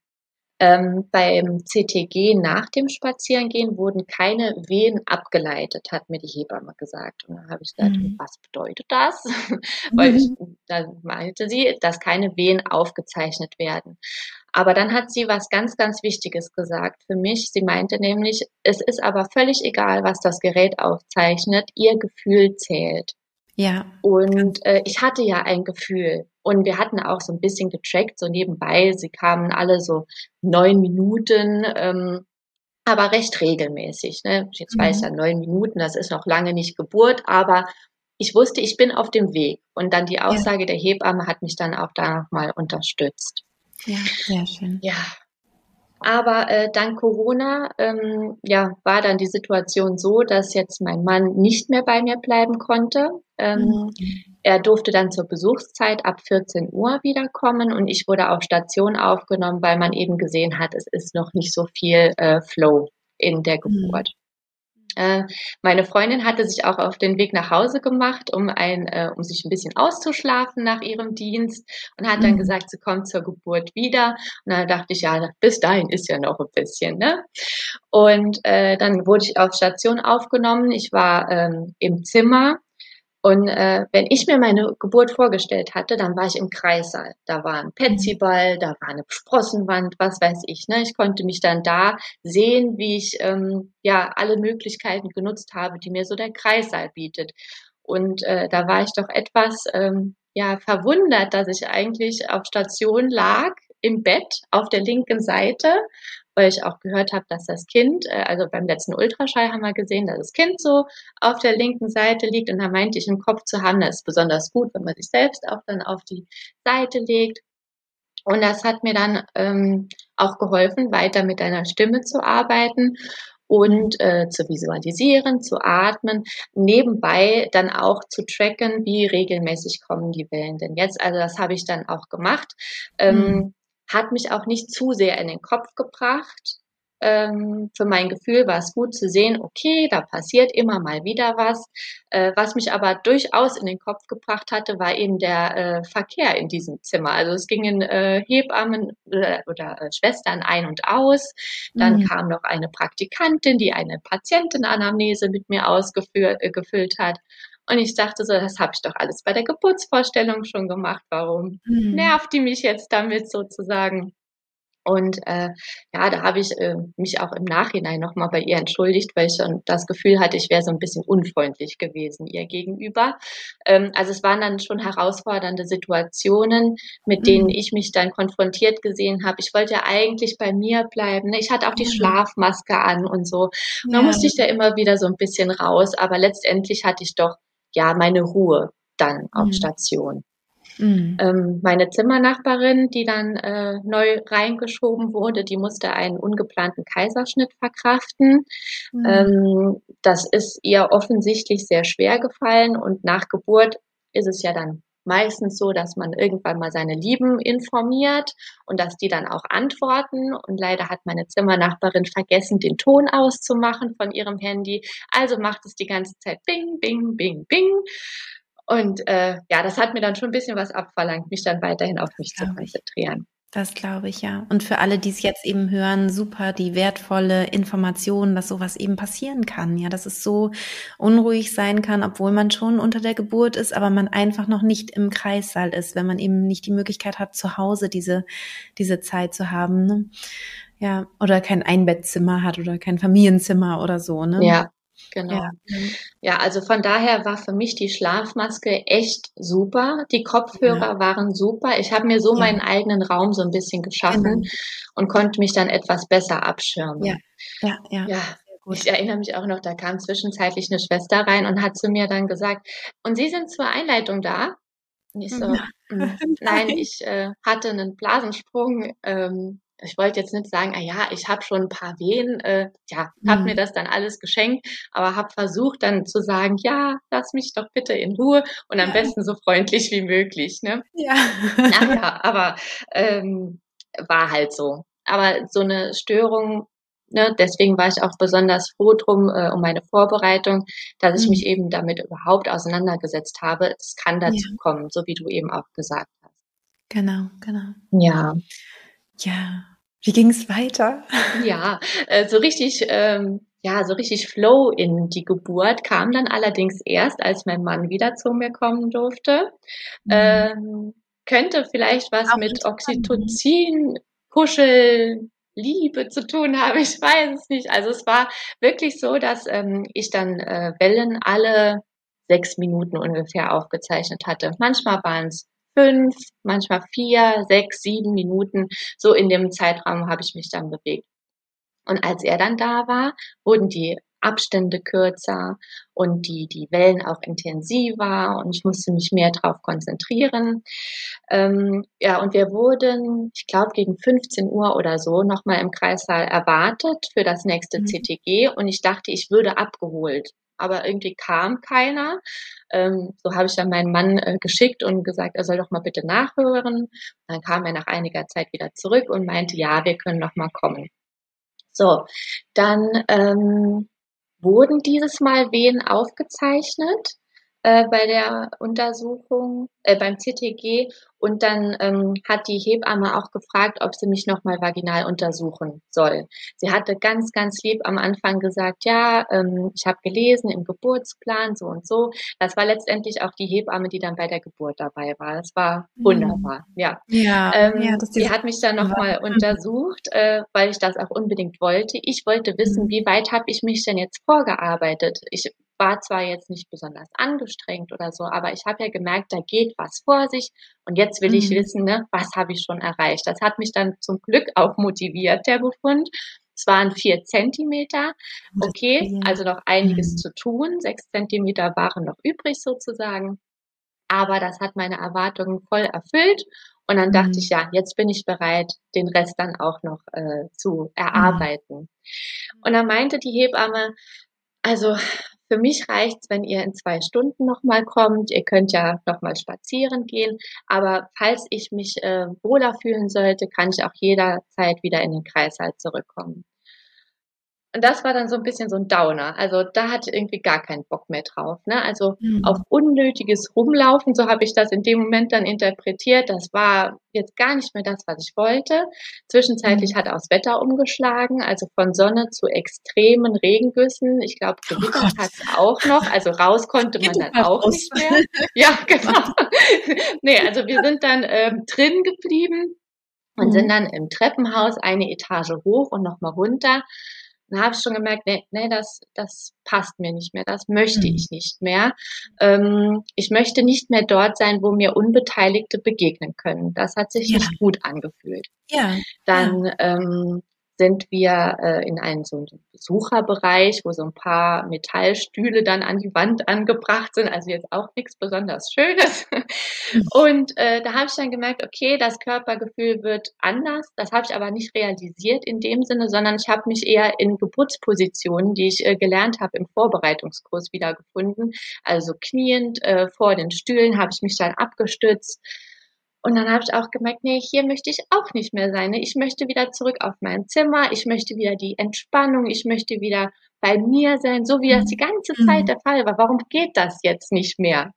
ähm, beim CTG nach dem Spazierengehen wurden keine Wehen abgeleitet, hat mir die Hebamme gesagt. Und dann habe ich gesagt, mhm. was bedeutet das? Weil ich, dann meinte sie, dass keine Wehen aufgezeichnet werden. Aber dann hat sie was ganz, ganz Wichtiges gesagt für mich. Sie meinte nämlich, es ist aber völlig egal, was das Gerät aufzeichnet. Ihr Gefühl zählt. Ja. Und äh, ich hatte ja ein Gefühl. Und wir hatten auch so ein bisschen getrackt, so nebenbei. Sie kamen alle so neun Minuten, ähm, aber recht regelmäßig. Ne? Jetzt mhm. weiß ja neun Minuten, das ist noch lange nicht Geburt, aber ich wusste, ich bin auf dem Weg. Und dann die Aussage ja. der Hebamme hat mich dann auch da nochmal unterstützt. Ja, sehr schön. Ja, aber äh, dank Corona ähm, ja, war dann die Situation so, dass jetzt mein Mann nicht mehr bei mir bleiben konnte. Ähm, mhm. Er durfte dann zur Besuchszeit ab 14 Uhr wiederkommen und ich wurde auf Station aufgenommen, weil man eben gesehen hat, es ist noch nicht so viel äh, Flow in der mhm. Geburt. Äh, meine Freundin hatte sich auch auf den Weg nach Hause gemacht, um ein, äh, um sich ein bisschen auszuschlafen nach ihrem Dienst und hat dann mhm. gesagt, sie kommt zur Geburt wieder. Und dann dachte ich, ja, bis dahin ist ja noch ein bisschen, ne? Und äh, dann wurde ich auf Station aufgenommen. Ich war ähm, im Zimmer und äh, wenn ich mir meine Geburt vorgestellt hatte, dann war ich im Kreissaal. Da war ein Petsyball, da war eine Sprossenwand, was weiß ich. Ne? Ich konnte mich dann da sehen, wie ich ähm, ja alle Möglichkeiten genutzt habe, die mir so der Kreissaal bietet. Und äh, da war ich doch etwas ähm, ja verwundert, dass ich eigentlich auf Station lag im Bett auf der linken Seite weil ich auch gehört habe, dass das Kind, äh, also beim letzten Ultraschall haben wir gesehen, dass das Kind so auf der linken Seite liegt und da meinte ich im Kopf zu haben, das ist besonders gut, wenn man sich selbst auch dann auf die Seite legt. Und das hat mir dann ähm, auch geholfen, weiter mit deiner Stimme zu arbeiten und äh, zu visualisieren, zu atmen, nebenbei dann auch zu tracken, wie regelmäßig kommen die Wellen denn jetzt. Also das habe ich dann auch gemacht. Ähm, mhm hat mich auch nicht zu sehr in den Kopf gebracht. Ähm, für mein Gefühl war es gut zu sehen, okay, da passiert immer mal wieder was. Äh, was mich aber durchaus in den Kopf gebracht hatte, war eben der äh, Verkehr in diesem Zimmer. Also es gingen äh, Hebammen oder, oder äh, Schwestern ein und aus. Dann mhm. kam noch eine Praktikantin, die eine Patientenanamnese mit mir ausgefüllt äh, hat. Und ich dachte so, das habe ich doch alles bei der Geburtsvorstellung schon gemacht. Warum mhm. nervt die mich jetzt damit sozusagen? Und äh, ja, da habe ich äh, mich auch im Nachhinein nochmal bei ihr entschuldigt, weil ich schon das Gefühl hatte, ich wäre so ein bisschen unfreundlich gewesen ihr gegenüber. Ähm, also es waren dann schon herausfordernde Situationen, mit mhm. denen ich mich dann konfrontiert gesehen habe. Ich wollte ja eigentlich bei mir bleiben. Ne? Ich hatte auch die mhm. Schlafmaske an und so. Und ja. da musste ich da immer wieder so ein bisschen raus, aber letztendlich hatte ich doch ja meine Ruhe dann auf mhm. Station. Mhm. Ähm, meine Zimmernachbarin, die dann äh, neu reingeschoben wurde, die musste einen ungeplanten Kaiserschnitt verkraften. Mhm. Ähm, das ist ihr offensichtlich sehr schwer gefallen und nach Geburt ist es ja dann meistens so, dass man irgendwann mal seine Lieben informiert und dass die dann auch antworten. Und leider hat meine Zimmernachbarin vergessen, den Ton auszumachen von ihrem Handy. Also macht es die ganze Zeit Bing, Bing, Bing, Bing. Und äh, ja, das hat mir dann schon ein bisschen was abverlangt, mich dann weiterhin auf mich zu konzentrieren. Das glaube ich, ja. Und für alle, die es jetzt eben hören, super die wertvolle Information, dass sowas eben passieren kann. Ja, dass es so unruhig sein kann, obwohl man schon unter der Geburt ist, aber man einfach noch nicht im Kreissaal ist, wenn man eben nicht die Möglichkeit hat, zu Hause diese, diese Zeit zu haben. Ne? Ja, oder kein Einbettzimmer hat oder kein Familienzimmer oder so, ne? Ja, Genau. Ja. ja. also von daher war für mich die Schlafmaske echt super. Die Kopfhörer ja. waren super. Ich habe mir so ja. meinen eigenen Raum so ein bisschen geschaffen genau. und konnte mich dann etwas besser abschirmen. Ja, ja, ja. ja. Ich erinnere mich auch noch, da kam zwischenzeitlich eine Schwester rein und hat zu mir dann gesagt, und Sie sind zur Einleitung da? Und ich so, hm, nein, ich äh, hatte einen Blasensprung, ähm, ich wollte jetzt nicht sagen, ah ja, ich habe schon ein paar Wehen, äh, ja, habe mhm. mir das dann alles geschenkt, aber habe versucht dann zu sagen, ja, lass mich doch bitte in Ruhe und am ja. besten so freundlich wie möglich. Ne? Ja. Naja, aber ähm, war halt so. Aber so eine Störung, ne, deswegen war ich auch besonders froh drum äh, um meine Vorbereitung, dass ich mhm. mich eben damit überhaupt auseinandergesetzt habe. Es kann dazu ja. kommen, so wie du eben auch gesagt hast. Genau, genau. Ja. Ja. Wie ging es weiter? Ja, äh, so richtig, ähm, ja, so richtig Flow in die Geburt kam dann allerdings erst, als mein Mann wieder zu mir kommen durfte. Mhm. Ähm, könnte vielleicht was Auch mit Oxytocin, Kuschel, Liebe zu tun haben, ich weiß es nicht. Also es war wirklich so, dass ähm, ich dann äh, Wellen alle sechs Minuten ungefähr aufgezeichnet hatte. Manchmal waren es fünf, manchmal vier, sechs, sieben Minuten. So in dem Zeitraum habe ich mich dann bewegt. Und als er dann da war, wurden die Abstände kürzer und die, die Wellen auch intensiver und ich musste mich mehr darauf konzentrieren. Ähm, ja, und wir wurden, ich glaube, gegen 15 Uhr oder so nochmal im Kreissaal erwartet für das nächste mhm. CTG und ich dachte, ich würde abgeholt aber irgendwie kam keiner. Ähm, so habe ich dann meinen Mann äh, geschickt und gesagt, er soll doch mal bitte nachhören. Dann kam er nach einiger Zeit wieder zurück und meinte, ja, wir können noch mal kommen. So, dann ähm, wurden dieses Mal Wehen aufgezeichnet äh, bei der Untersuchung, äh, beim CTG. Und dann ähm, hat die Hebamme auch gefragt, ob sie mich nochmal vaginal untersuchen soll. Sie hatte ganz, ganz lieb am Anfang gesagt, ja, ähm, ich habe gelesen im Geburtsplan so und so. Das war letztendlich auch die Hebamme, die dann bei der Geburt dabei war. Das war mhm. wunderbar, ja. Ja, ähm, ja das die hat mich dann nochmal untersucht, äh, weil ich das auch unbedingt wollte. Ich wollte wissen, mhm. wie weit habe ich mich denn jetzt vorgearbeitet? Ich war zwar jetzt nicht besonders angestrengt oder so, aber ich habe ja gemerkt, da geht was vor sich und jetzt will mhm. ich wissen, ne, was habe ich schon erreicht. Das hat mich dann zum Glück auch motiviert, der Befund. Es waren vier Zentimeter. Okay, also noch einiges mhm. zu tun. Sechs Zentimeter waren noch übrig sozusagen. Aber das hat meine Erwartungen voll erfüllt. Und dann mhm. dachte ich, ja, jetzt bin ich bereit, den Rest dann auch noch äh, zu erarbeiten. Mhm. Und dann meinte die Hebamme, also für mich reicht's, wenn ihr in zwei Stunden nochmal kommt. Ihr könnt ja nochmal spazieren gehen. Aber falls ich mich äh, wohler fühlen sollte, kann ich auch jederzeit wieder in den Kreißsaal zurückkommen. Und das war dann so ein bisschen so ein Downer. Also da hatte ich irgendwie gar keinen Bock mehr drauf. Ne? Also mhm. auf unnötiges Rumlaufen, so habe ich das in dem Moment dann interpretiert. Das war jetzt gar nicht mehr das, was ich wollte. Zwischenzeitlich mhm. hat auch das Wetter umgeschlagen, also von Sonne zu extremen Regengüssen. Ich glaube, Gewitter oh hat es auch noch. Also raus konnte man dann auch raus. nicht mehr. Ja, genau. nee, also wir sind dann ähm, drin geblieben und mhm. sind dann im Treppenhaus eine Etage hoch und nochmal runter dann habe ich schon gemerkt, nee, nee, das, das passt mir nicht mehr, das möchte mhm. ich nicht mehr. Ähm, ich möchte nicht mehr dort sein, wo mir Unbeteiligte begegnen können. Das hat sich ja. nicht gut angefühlt. Ja. Dann ja. Ähm, sind wir äh, in einen so einen Besucherbereich, wo so ein paar Metallstühle dann an die Wand angebracht sind, also jetzt auch nichts besonders Schönes. Und äh, da habe ich dann gemerkt, okay, das Körpergefühl wird anders. Das habe ich aber nicht realisiert in dem Sinne, sondern ich habe mich eher in Geburtspositionen, die ich äh, gelernt habe im Vorbereitungskurs wiedergefunden. Also kniend äh, vor den Stühlen habe ich mich dann abgestützt und dann habe ich auch gemerkt, nee, hier möchte ich auch nicht mehr sein. Ne? Ich möchte wieder zurück auf mein Zimmer, ich möchte wieder die Entspannung, ich möchte wieder bei mir sein, so wie das die ganze mhm. Zeit der Fall war. Warum geht das jetzt nicht mehr?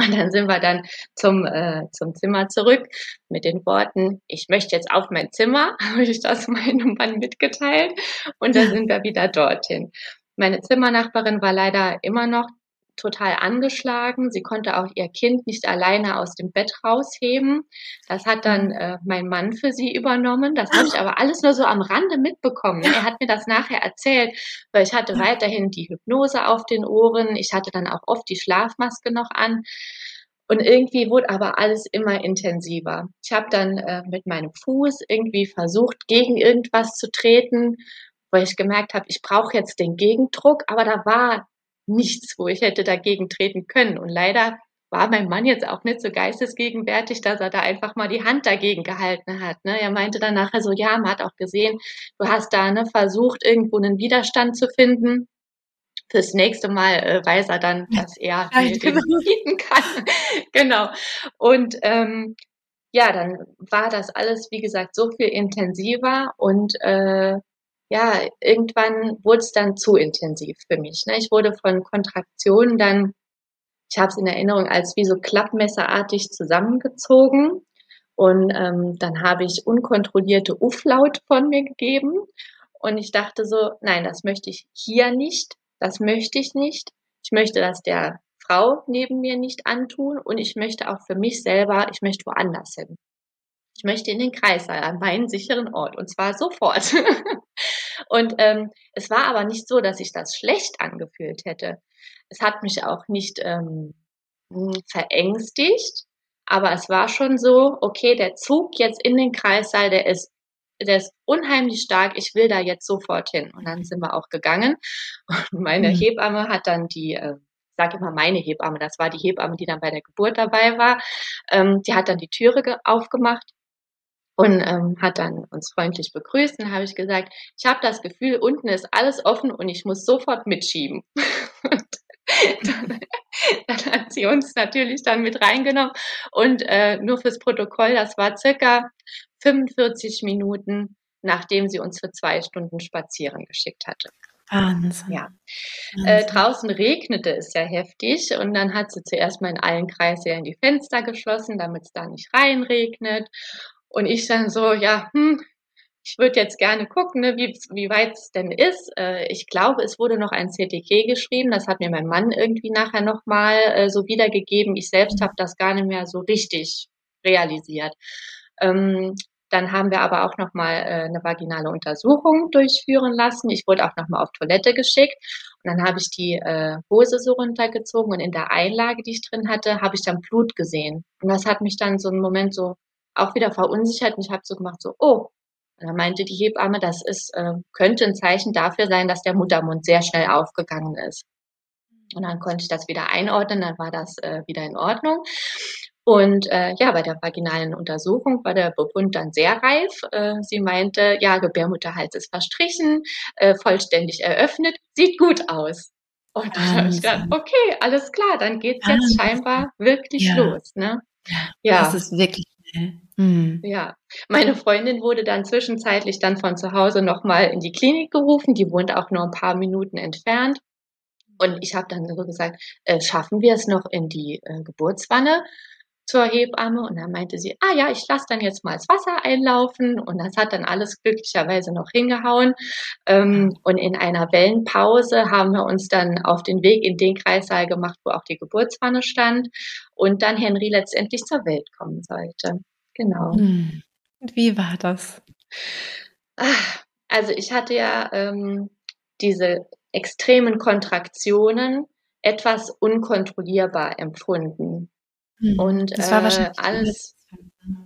Und dann sind wir dann zum, äh, zum Zimmer zurück mit den Worten, ich möchte jetzt auf mein Zimmer, habe ich das meinem Mann mitgeteilt und dann sind wir wieder dorthin. Meine Zimmernachbarin war leider immer noch total angeschlagen. Sie konnte auch ihr Kind nicht alleine aus dem Bett rausheben. Das hat dann mhm. äh, mein Mann für sie übernommen. Das habe ich aber alles nur so am Rande mitbekommen. Er hat mir das nachher erzählt, weil ich hatte weiterhin die Hypnose auf den Ohren. Ich hatte dann auch oft die Schlafmaske noch an. Und irgendwie wurde aber alles immer intensiver. Ich habe dann äh, mit meinem Fuß irgendwie versucht, gegen irgendwas zu treten, weil ich gemerkt habe, ich brauche jetzt den Gegendruck, aber da war nichts, wo ich hätte dagegen treten können. Und leider war mein Mann jetzt auch nicht so geistesgegenwärtig, dass er da einfach mal die Hand dagegen gehalten hat. Ne? Er meinte dann nachher so, ja, man hat auch gesehen, du hast da ne, versucht, irgendwo einen Widerstand zu finden. Fürs nächste Mal äh, weiß er dann, dass er ja, genau. bieten kann. genau. Und ähm, ja, dann war das alles, wie gesagt, so viel intensiver und äh, ja, irgendwann wurde es dann zu intensiv für mich. Ne? Ich wurde von Kontraktionen dann, ich habe es in Erinnerung, als wie so klappmesserartig zusammengezogen. Und ähm, dann habe ich unkontrollierte Ufflaut von mir gegeben. Und ich dachte so, nein, das möchte ich hier nicht. Das möchte ich nicht. Ich möchte das der Frau neben mir nicht antun. Und ich möchte auch für mich selber, ich möchte woanders hin. Ich möchte in den Kreissaal, an meinen sicheren Ort. Und zwar sofort. Und ähm, es war aber nicht so, dass ich das schlecht angefühlt hätte. Es hat mich auch nicht ähm, hm, verängstigt, aber es war schon so, okay, der Zug jetzt in den Kreissaal, der ist der ist unheimlich stark, ich will da jetzt sofort hin. Und dann sind wir auch gegangen. Und meine mhm. Hebamme hat dann die, äh, sage immer meine Hebamme, das war die Hebamme, die dann bei der Geburt dabei war, ähm, die hat dann die Türe aufgemacht und ähm, hat dann uns freundlich begrüßt. Und habe ich gesagt, ich habe das Gefühl, unten ist alles offen und ich muss sofort mitschieben. dann, dann, hat sie uns natürlich dann mit reingenommen und äh, nur fürs Protokoll, das war circa 45 Minuten, nachdem sie uns für zwei Stunden spazieren geschickt hatte. Wahnsinn. Ja. Äh, draußen regnete es ja heftig und dann hat sie zuerst mal in allen Kreissälen die Fenster geschlossen, damit es da nicht reinregnet. Und ich dann so, ja, hm, ich würde jetzt gerne gucken, ne, wie, wie weit es denn ist. Äh, ich glaube, es wurde noch ein CTG geschrieben. Das hat mir mein Mann irgendwie nachher nochmal äh, so wiedergegeben. Ich selbst habe das gar nicht mehr so richtig realisiert. Ähm, dann haben wir aber auch nochmal äh, eine vaginale Untersuchung durchführen lassen. Ich wurde auch nochmal auf Toilette geschickt. Und dann habe ich die äh, Hose so runtergezogen und in der Einlage, die ich drin hatte, habe ich dann Blut gesehen. Und das hat mich dann so einen Moment so auch wieder verunsichert und ich habe so gemacht, so, oh, da meinte die Hebamme, das ist, äh, könnte ein Zeichen dafür sein, dass der Muttermund sehr schnell aufgegangen ist. Und dann konnte ich das wieder einordnen, dann war das äh, wieder in Ordnung. Und äh, ja, bei der vaginalen Untersuchung war der Befund dann sehr reif. Äh, sie meinte, ja, Gebärmutterhals ist verstrichen, äh, vollständig eröffnet, sieht gut aus. Und dann habe ich gedacht, okay, alles klar, dann geht's jetzt scheinbar wirklich ja. los. Ne? Ja, das ist wirklich Mhm. Ja, meine Freundin wurde dann zwischenzeitlich dann von zu Hause nochmal in die Klinik gerufen. Die wohnt auch nur ein paar Minuten entfernt. Und ich habe dann so gesagt, äh, schaffen wir es noch in die äh, Geburtswanne zur Hebamme? Und dann meinte sie, ah ja, ich lasse dann jetzt mal das Wasser einlaufen. Und das hat dann alles glücklicherweise noch hingehauen. Ähm, und in einer Wellenpause haben wir uns dann auf den Weg in den Kreissaal gemacht, wo auch die Geburtswanne stand. Und dann Henry letztendlich zur Welt kommen sollte. Genau. Hm. Wie war das? Also ich hatte ja ähm, diese extremen Kontraktionen etwas unkontrollierbar empfunden. Hm. Und das war äh, alles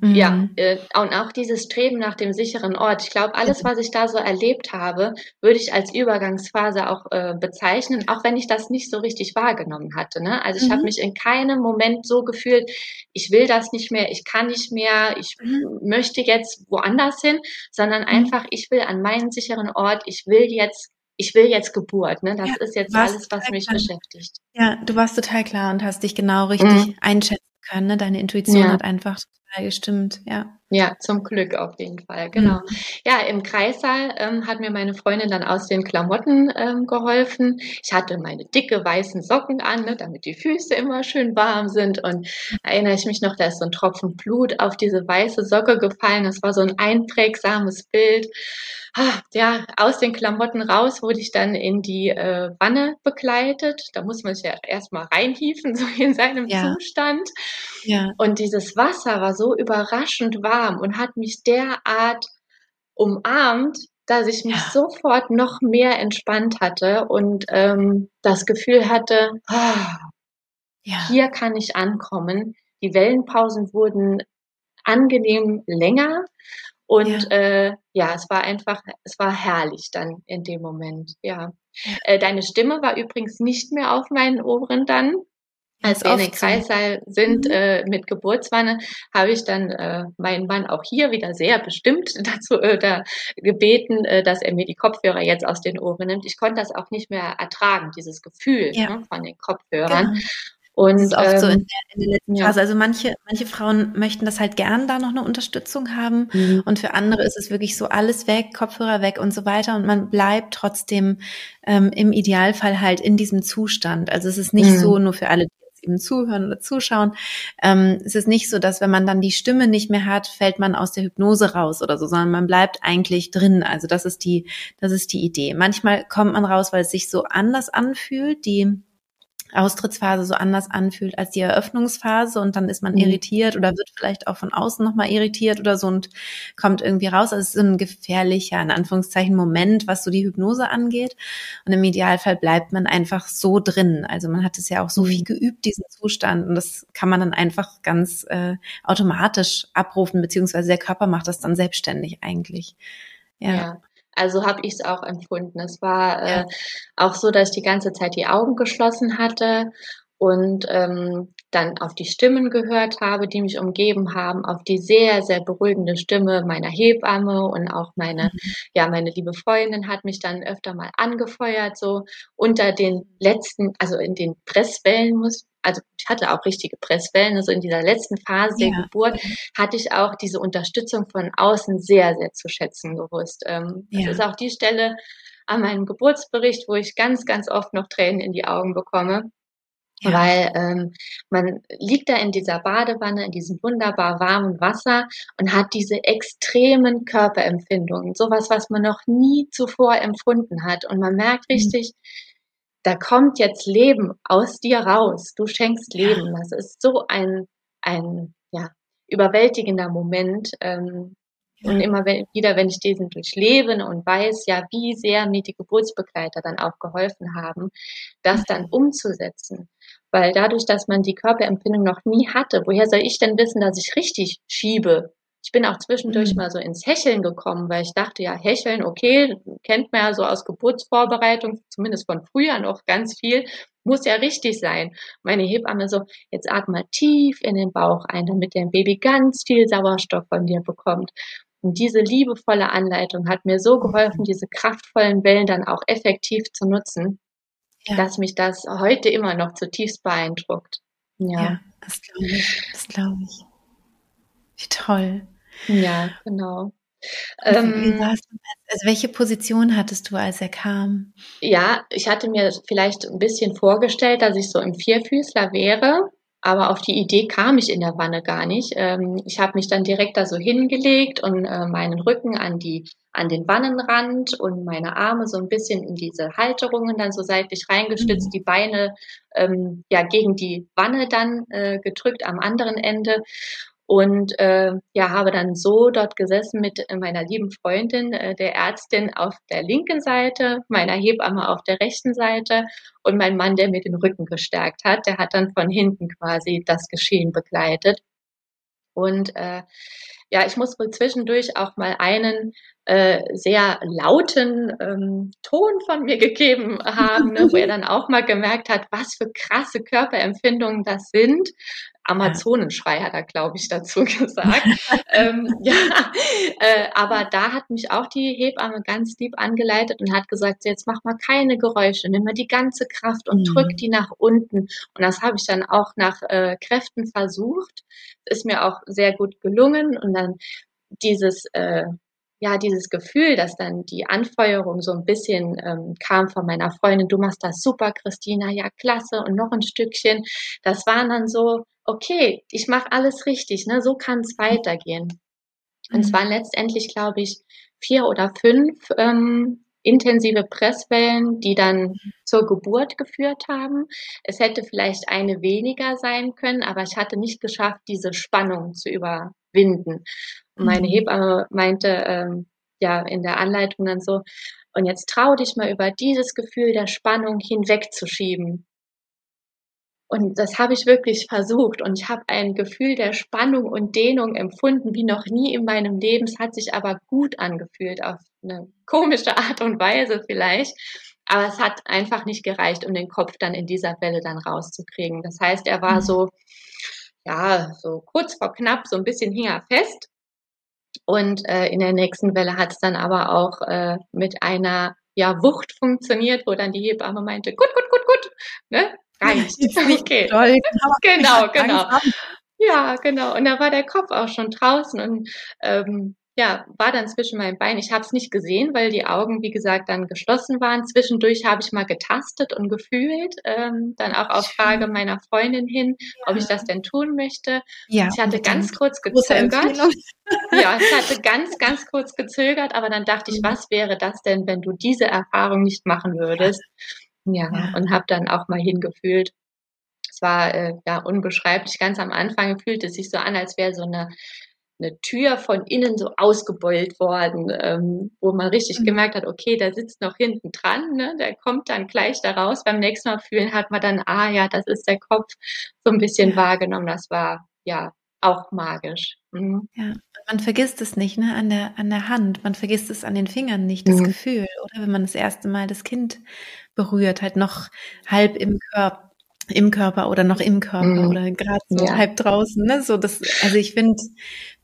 Mhm. Ja, äh, und auch dieses Streben nach dem sicheren Ort. Ich glaube, alles, was ich da so erlebt habe, würde ich als Übergangsphase auch äh, bezeichnen, auch wenn ich das nicht so richtig wahrgenommen hatte. Ne? Also ich mhm. habe mich in keinem Moment so gefühlt, ich will das nicht mehr, ich kann nicht mehr, ich mhm. möchte jetzt woanders hin, sondern mhm. einfach, ich will an meinen sicheren Ort, ich will jetzt ich will jetzt Geburt, ne? Das ja, ist jetzt alles, was mich klar. beschäftigt. Ja, du warst total klar und hast dich genau richtig mhm. einschätzen können. Ne? Deine Intuition ja. hat einfach total gestimmt, ja. Ja, zum Glück auf jeden Fall, genau. Mhm. Ja, im Kreissaal ähm, hat mir meine Freundin dann aus den Klamotten ähm, geholfen. Ich hatte meine dicke weißen Socken an, ne, damit die Füße immer schön warm sind. Und erinnere ich mich noch, da ist so ein Tropfen Blut auf diese weiße Socke gefallen. Das war so ein einprägsames Bild. Ah, ja, aus den Klamotten raus wurde ich dann in die äh, Wanne begleitet. Da muss man sich ja erstmal reinhieven, so in seinem ja. Zustand. Ja. Und dieses Wasser war so überraschend warm und hat mich derart umarmt, dass ich mich ja. sofort noch mehr entspannt hatte und ähm, das Gefühl hatte, oh, ja. hier kann ich ankommen. Die Wellenpausen wurden angenehm länger und ja. Äh, ja, es war einfach, es war herrlich dann in dem Moment. Ja, äh, deine Stimme war übrigens nicht mehr auf meinen Ohren dann als wir in den Kreissaal sind mhm. äh, mit Geburtswanne, habe ich dann äh, meinen Mann auch hier wieder sehr bestimmt dazu äh, da gebeten, äh, dass er mir die Kopfhörer jetzt aus den Ohren nimmt. Ich konnte das auch nicht mehr ertragen, dieses Gefühl ja. ne, von den Kopfhörern. Genau. Und, das ist oft ähm, so in der, in der letzten ja. Phase. Also manche, manche Frauen möchten das halt gern da noch eine Unterstützung haben. Mhm. Und für andere ist es wirklich so alles weg, Kopfhörer weg und so weiter. Und man bleibt trotzdem ähm, im Idealfall halt in diesem Zustand. Also es ist nicht mhm. so nur für alle, eben zuhören oder zuschauen. Ähm, es ist nicht so, dass wenn man dann die Stimme nicht mehr hat, fällt man aus der Hypnose raus oder so, sondern man bleibt eigentlich drin. Also das ist die, das ist die Idee. Manchmal kommt man raus, weil es sich so anders anfühlt. Die Austrittsphase so anders anfühlt als die Eröffnungsphase und dann ist man mhm. irritiert oder wird vielleicht auch von außen nochmal irritiert oder so und kommt irgendwie raus. Also es ist so ein gefährlicher, in Anführungszeichen, Moment, was so die Hypnose angeht. Und im Idealfall bleibt man einfach so drin. Also man hat es ja auch so viel mhm. geübt, diesen Zustand. Und das kann man dann einfach ganz äh, automatisch abrufen, beziehungsweise der Körper macht das dann selbstständig eigentlich. ja. ja. Also habe ich es auch empfunden. Es war äh, auch so, dass ich die ganze Zeit die Augen geschlossen hatte und ähm, dann auf die Stimmen gehört habe, die mich umgeben haben, auf die sehr, sehr beruhigende Stimme meiner Hebamme und auch meine, mhm. ja, meine liebe Freundin hat mich dann öfter mal angefeuert, so unter den letzten, also in den Presswellen muss, also ich hatte auch richtige Presswellen, also in dieser letzten Phase der ja. Geburt hatte ich auch diese Unterstützung von außen sehr, sehr zu schätzen gewusst. Ähm, ja. Das ist auch die Stelle, an meinem Geburtsbericht, wo ich ganz, ganz oft noch Tränen in die Augen bekomme. Ja. Weil ähm, man liegt da in dieser Badewanne, in diesem wunderbar warmen Wasser und hat diese extremen Körperempfindungen, sowas, was man noch nie zuvor empfunden hat. Und man merkt mhm. richtig, mhm. Da kommt jetzt Leben aus dir raus. Du schenkst Leben. Das ist so ein, ein ja, überwältigender Moment. Ähm, ja. Und immer wieder, wenn ich diesen durchlebe und weiß, ja, wie sehr mir die Geburtsbegleiter dann auch geholfen haben, das dann umzusetzen. Weil dadurch, dass man die Körperempfindung noch nie hatte, woher soll ich denn wissen, dass ich richtig schiebe? Ich bin auch zwischendurch mhm. mal so ins Hecheln gekommen, weil ich dachte, ja, Hecheln, okay, kennt man ja so aus Geburtsvorbereitung, zumindest von früher noch ganz viel, muss ja richtig sein. Meine Hebamme so, jetzt atme tief in den Bauch ein, damit dein Baby ganz viel Sauerstoff von dir bekommt. Und diese liebevolle Anleitung hat mir so geholfen, diese kraftvollen Wellen dann auch effektiv zu nutzen, ja. dass mich das heute immer noch zutiefst beeindruckt. Ja, ja das glaube ich. Das glaube ich. Wie toll. Ja, genau. Ähm, also welche Position hattest du, als er kam? Ja, ich hatte mir vielleicht ein bisschen vorgestellt, dass ich so im Vierfüßler wäre aber auf die Idee kam ich in der Wanne gar nicht. Ähm, ich habe mich dann direkt da so hingelegt und äh, meinen Rücken an die an den Wannenrand und meine Arme so ein bisschen in diese Halterungen dann so seitlich reingestützt, mhm. die Beine ähm, ja gegen die Wanne dann äh, gedrückt am anderen Ende und äh, ja, habe dann so dort gesessen mit meiner lieben Freundin, äh, der Ärztin auf der linken Seite, meiner Hebamme auf der rechten Seite und mein Mann, der mir den Rücken gestärkt hat, der hat dann von hinten quasi das Geschehen begleitet. Und äh, ja, ich muss wohl zwischendurch auch mal einen äh, sehr lauten ähm, Ton von mir gegeben haben, ne, wo er dann auch mal gemerkt hat, was für krasse Körperempfindungen das sind. Amazonenschrei hat er, glaube ich, dazu gesagt. ähm, ja, äh, aber da hat mich auch die Hebamme ganz lieb angeleitet und hat gesagt, jetzt mach mal keine Geräusche, nimm mal die ganze Kraft und mhm. drück die nach unten. Und das habe ich dann auch nach äh, Kräften versucht. Ist mir auch sehr gut gelungen und dann dieses äh, ja, dieses Gefühl, dass dann die Anfeuerung so ein bisschen ähm, kam von meiner Freundin, du machst das super, Christina, ja, klasse und noch ein Stückchen. Das waren dann so, okay, ich mache alles richtig, ne, so kann es weitergehen. Und es mhm. waren letztendlich, glaube ich, vier oder fünf ähm, intensive Presswellen, die dann zur Geburt geführt haben. Es hätte vielleicht eine weniger sein können, aber ich hatte nicht geschafft, diese Spannung zu überwinden. Und meine mhm. Hebamme meinte ähm, ja in der Anleitung dann so, und jetzt trau dich mal über dieses Gefühl der Spannung hinwegzuschieben. Und das habe ich wirklich versucht. Und ich habe ein Gefühl der Spannung und Dehnung empfunden wie noch nie in meinem Leben. Es hat sich aber gut angefühlt, auf eine komische Art und Weise vielleicht. Aber es hat einfach nicht gereicht, um den Kopf dann in dieser Welle dann rauszukriegen. Das heißt, er war mhm. so, ja, so kurz vor knapp, so ein bisschen hing er fest. Und äh, in der nächsten Welle hat es dann aber auch äh, mit einer ja, Wucht funktioniert, wo dann die Hebamme meinte, gut, gut, gut, gut, ne? reicht. Okay. Toll, genau, genau. Ja, genau. Und da war der Kopf auch schon draußen und ähm, ja, war dann zwischen meinen Beinen. Ich habe es nicht gesehen, weil die Augen, wie gesagt, dann geschlossen waren. Zwischendurch habe ich mal getastet und gefühlt, ähm, dann auch auf Frage meiner Freundin hin, ja. ob ich das denn tun möchte. Ja, ich hatte ganz kurz gezögert. ja, ich hatte ganz, ganz kurz gezögert, aber dann dachte ich, mhm. was wäre das denn, wenn du diese Erfahrung nicht machen würdest? Ja, ja. und habe dann auch mal hingefühlt. Es war äh, ja unbeschreiblich. Ganz am Anfang fühlte es sich so an, als wäre so eine eine Tür von innen so ausgebeult worden, ähm, wo man richtig mhm. gemerkt hat, okay, der sitzt noch hinten dran, ne? der kommt dann gleich da raus. Beim nächsten Mal fühlen hat man dann, ah ja, das ist der Kopf, so ein bisschen ja. wahrgenommen. Das war ja auch magisch. Mhm. Ja, man vergisst es nicht, ne, an der, an der Hand. Man vergisst es an den Fingern nicht, das mhm. Gefühl, oder wenn man das erste Mal das Kind berührt, halt noch halb im Körper im Körper oder noch im Körper mhm. oder gerade so ja. halb draußen, ne? So das, also ich finde,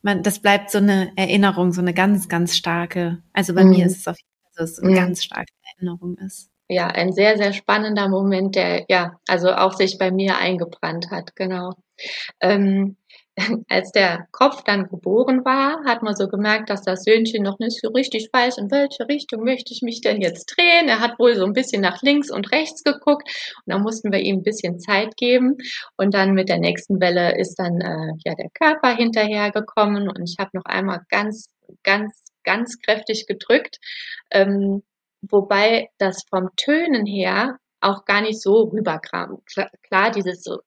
man, das bleibt so eine Erinnerung, so eine ganz, ganz starke. Also bei mhm. mir ist es auf jeden Fall so, dass es eine mhm. ganz starke Erinnerung ist. Ja, ein sehr, sehr spannender Moment, der ja, also auch sich bei mir eingebrannt hat, genau. Ähm, als der Kopf dann geboren war, hat man so gemerkt, dass das Söhnchen noch nicht so richtig weiß, in welche Richtung möchte ich mich denn jetzt drehen. Er hat wohl so ein bisschen nach links und rechts geguckt und da mussten wir ihm ein bisschen Zeit geben. Und dann mit der nächsten Welle ist dann äh, ja der Körper hinterhergekommen und ich habe noch einmal ganz, ganz, ganz kräftig gedrückt. Ähm, wobei das vom Tönen her auch gar nicht so rüberkam. Klar, dieses so,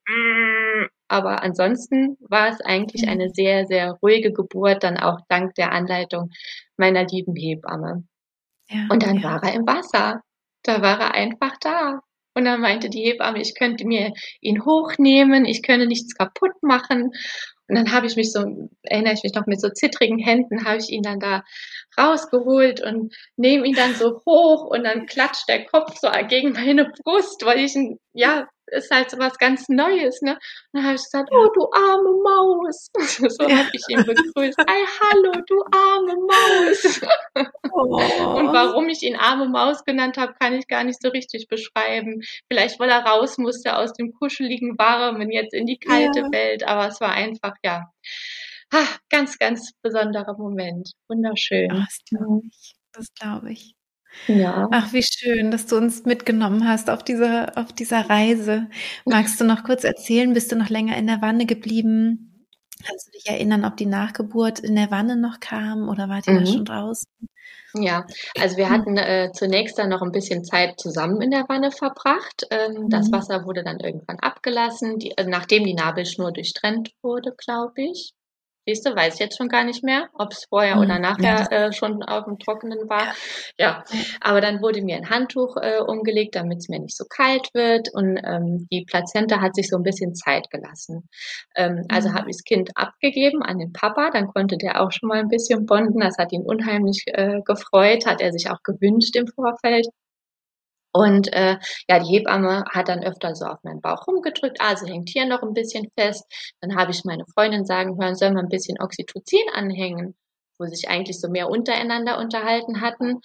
aber ansonsten war es eigentlich mhm. eine sehr, sehr ruhige Geburt, dann auch dank der Anleitung meiner lieben Hebamme. Ja, und dann ja. war er im Wasser. Da war er einfach da. Und dann meinte die Hebamme, ich könnte mir ihn hochnehmen, ich könne nichts kaputt machen. Und dann habe ich mich so, erinnere ich mich noch mit so zittrigen Händen, habe ich ihn dann da rausgeholt und nehme ihn dann so hoch und dann klatscht der Kopf so gegen meine Brust, weil ich ihn, ja, ist halt so was ganz Neues, ne? Und dann habe ich gesagt, oh, du arme Maus. so habe ich ihn begrüßt. Ei, hallo, du arme Maus. Oh. Und warum ich ihn arme Maus genannt habe, kann ich gar nicht so richtig beschreiben. Vielleicht, weil er raus musste aus dem kuscheligen Warmen jetzt in die kalte ja. Welt, aber es war einfach, ja, ha, ganz, ganz besonderer Moment. Wunderschön. Das glaube ich. Das glaube ich. Ja. Ach, wie schön, dass du uns mitgenommen hast auf dieser, auf dieser Reise. Magst du noch kurz erzählen, bist du noch länger in der Wanne geblieben? Kannst du dich erinnern, ob die Nachgeburt in der Wanne noch kam oder war die mhm. da schon draußen? Ja, also wir hatten äh, zunächst dann noch ein bisschen Zeit zusammen in der Wanne verbracht. Ähm, mhm. Das Wasser wurde dann irgendwann abgelassen, die, also nachdem die Nabelschnur durchtrennt wurde, glaube ich. Siehst du, weiß ich jetzt schon gar nicht mehr, ob es vorher mhm. oder nachher äh, schon auf dem Trockenen war. Ja, aber dann wurde mir ein Handtuch äh, umgelegt, damit es mir nicht so kalt wird und ähm, die Plazenta hat sich so ein bisschen Zeit gelassen. Ähm, also mhm. Also habe ich das Kind abgegeben an den Papa, dann konnte der auch schon mal ein bisschen bonden. Das hat ihn unheimlich äh, gefreut, hat er sich auch gewünscht im Vorfeld. Und äh, ja, die Hebamme hat dann öfter so auf meinen Bauch rumgedrückt, also hängt hier noch ein bisschen fest. Dann habe ich meine Freundin sagen hören, sollen wir ein bisschen Oxytocin anhängen, wo sich eigentlich so mehr untereinander unterhalten hatten.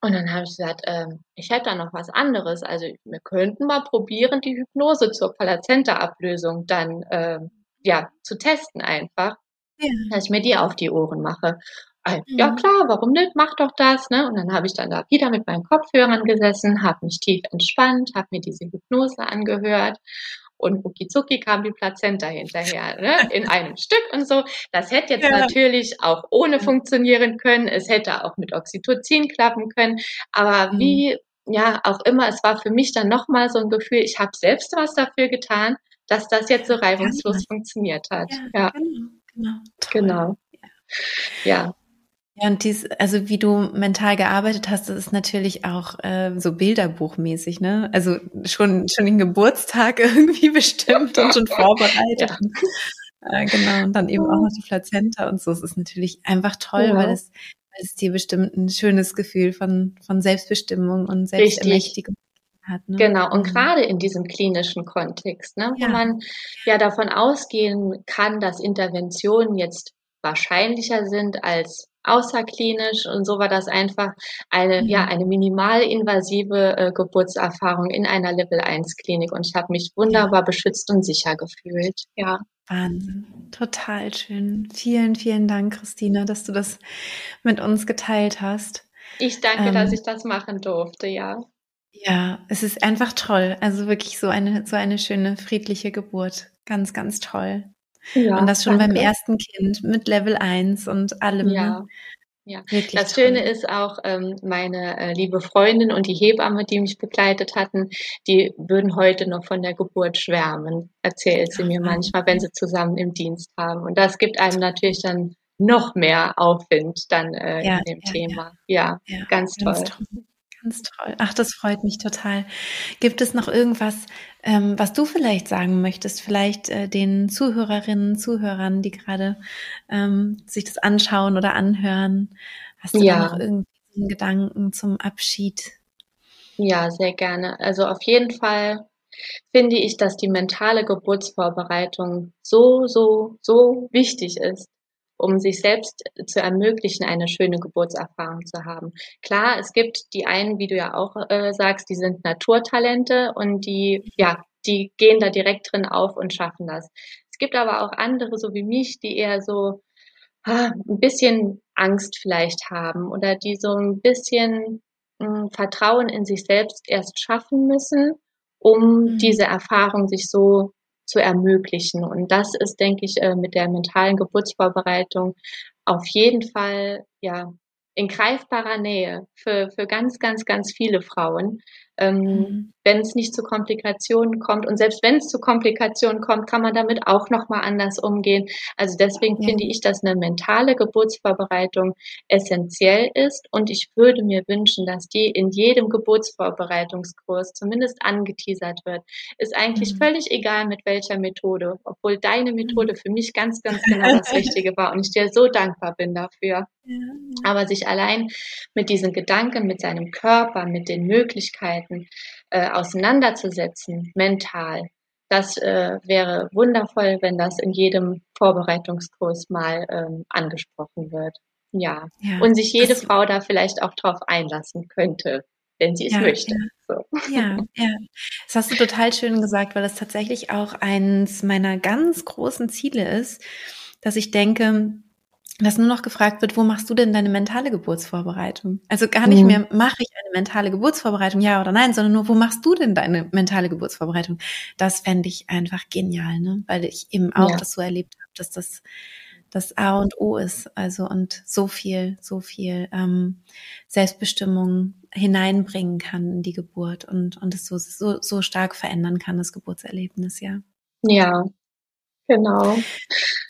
Und dann habe ich gesagt, äh, ich hätte da noch was anderes. Also wir könnten mal probieren, die Hypnose zur Plazenta-Ablösung dann äh, ja zu testen einfach, ja. dass ich mir die auf die Ohren mache. Äh, ja mhm. klar, warum nicht? Mach doch das. Ne? Und dann habe ich dann da wieder mit meinen Kopfhörern gesessen, habe mich tief entspannt, habe mir diese Hypnose angehört und rucki kam die Plazenta hinterher, ne? in einem Stück und so. Das hätte jetzt ja. natürlich auch ohne funktionieren können. Es hätte auch mit Oxytocin klappen können. Aber mhm. wie, ja, auch immer, es war für mich dann nochmal so ein Gefühl, ich habe selbst was dafür getan, dass das jetzt so reibungslos ja. funktioniert hat. Ja, ja. genau. Genau. genau. Ja. Ja, und dies, also wie du mental gearbeitet hast, das ist natürlich auch äh, so bilderbuchmäßig, ne? Also schon schon den Geburtstag irgendwie bestimmt und schon vorbereitet. Ja. Äh, genau, und dann eben auch noch die Plazenta und so. Es ist natürlich einfach toll, ja. weil es, weil es dir bestimmt ein schönes Gefühl von, von Selbstbestimmung und Selbstermächtigung hat. Ne? Genau, und mhm. gerade in diesem klinischen Kontext, ne, wo man ja davon ausgehen kann, dass Interventionen jetzt wahrscheinlicher sind als außerklinisch und so war das einfach eine, mhm. ja, eine minimalinvasive äh, Geburtserfahrung in einer Level 1 Klinik und ich habe mich wunderbar beschützt und sicher gefühlt. Ja. Wahnsinn. Total schön. Vielen, vielen Dank, Christina, dass du das mit uns geteilt hast. Ich danke, ähm, dass ich das machen durfte, ja. Ja, es ist einfach toll. Also wirklich so eine, so eine schöne, friedliche Geburt. Ganz, ganz toll. Ja, und das schon danke. beim ersten Kind mit Level 1 und allem. Ja. Ne? Ja, Wirklich das toll. Schöne ist auch, ähm, meine äh, liebe Freundin und die Hebamme, die mich begleitet hatten, die würden heute noch von der Geburt schwärmen, erzählt sie mir manchmal, wenn sie zusammen im Dienst haben. Und das gibt einem natürlich dann noch mehr Aufwind dann äh, ja, in dem ja, Thema. Ja, ja ganz, ganz toll. toll. Ganz toll. Ach, das freut mich total. Gibt es noch irgendwas, ähm, was du vielleicht sagen möchtest? Vielleicht äh, den Zuhörerinnen, Zuhörern, die gerade ähm, sich das anschauen oder anhören. Hast du ja. da noch irgendwie Gedanken zum Abschied? Ja, sehr gerne. Also auf jeden Fall finde ich, dass die mentale Geburtsvorbereitung so, so, so wichtig ist um sich selbst zu ermöglichen, eine schöne Geburtserfahrung zu haben. Klar, es gibt die einen, wie du ja auch äh, sagst, die sind Naturtalente und die, ja, die gehen da direkt drin auf und schaffen das. Es gibt aber auch andere, so wie mich, die eher so ah, ein bisschen Angst vielleicht haben oder die so ein bisschen mh, hm, Vertrauen in sich selbst erst schaffen müssen, um mhm. diese Erfahrung sich so zu ermöglichen. Und das ist, denke ich, äh, mit der mentalen Geburtsvorbereitung auf jeden Fall ja in greifbarer Nähe für, für ganz, ganz, ganz viele Frauen ähm, mhm. wenn es nicht zu Komplikationen kommt. Und selbst wenn es zu Komplikationen kommt, kann man damit auch nochmal anders umgehen. Also deswegen ja. finde ich, dass eine mentale Geburtsvorbereitung essentiell ist. Und ich würde mir wünschen, dass die in jedem Geburtsvorbereitungskurs zumindest angeteasert wird. Ist eigentlich mhm. völlig egal, mit welcher Methode, obwohl deine mhm. Methode für mich ganz, ganz genau das Richtige war. Und ich dir so dankbar bin dafür. Ja. Aber sich allein mit diesen Gedanken, mit seinem Körper, mit den Möglichkeiten äh, auseinanderzusetzen, mental, das äh, wäre wundervoll, wenn das in jedem Vorbereitungskurs mal ähm, angesprochen wird. Ja. ja. Und sich jede Frau da vielleicht auch drauf einlassen könnte, wenn sie es ja, möchte. Ja. So. ja, ja. Das hast du total schön gesagt, weil das tatsächlich auch eins meiner ganz großen Ziele ist, dass ich denke, dass nur noch gefragt wird, wo machst du denn deine mentale Geburtsvorbereitung? Also gar nicht mhm. mehr, mache ich eine mentale Geburtsvorbereitung, ja oder nein, sondern nur, wo machst du denn deine mentale Geburtsvorbereitung? Das fände ich einfach genial, ne? weil ich eben auch ja. das so erlebt habe, dass das das A und O ist. Also und so viel, so viel ähm, Selbstbestimmung hineinbringen kann in die Geburt und, und es so, so, so stark verändern kann, das Geburtserlebnis, ja. Ja, genau.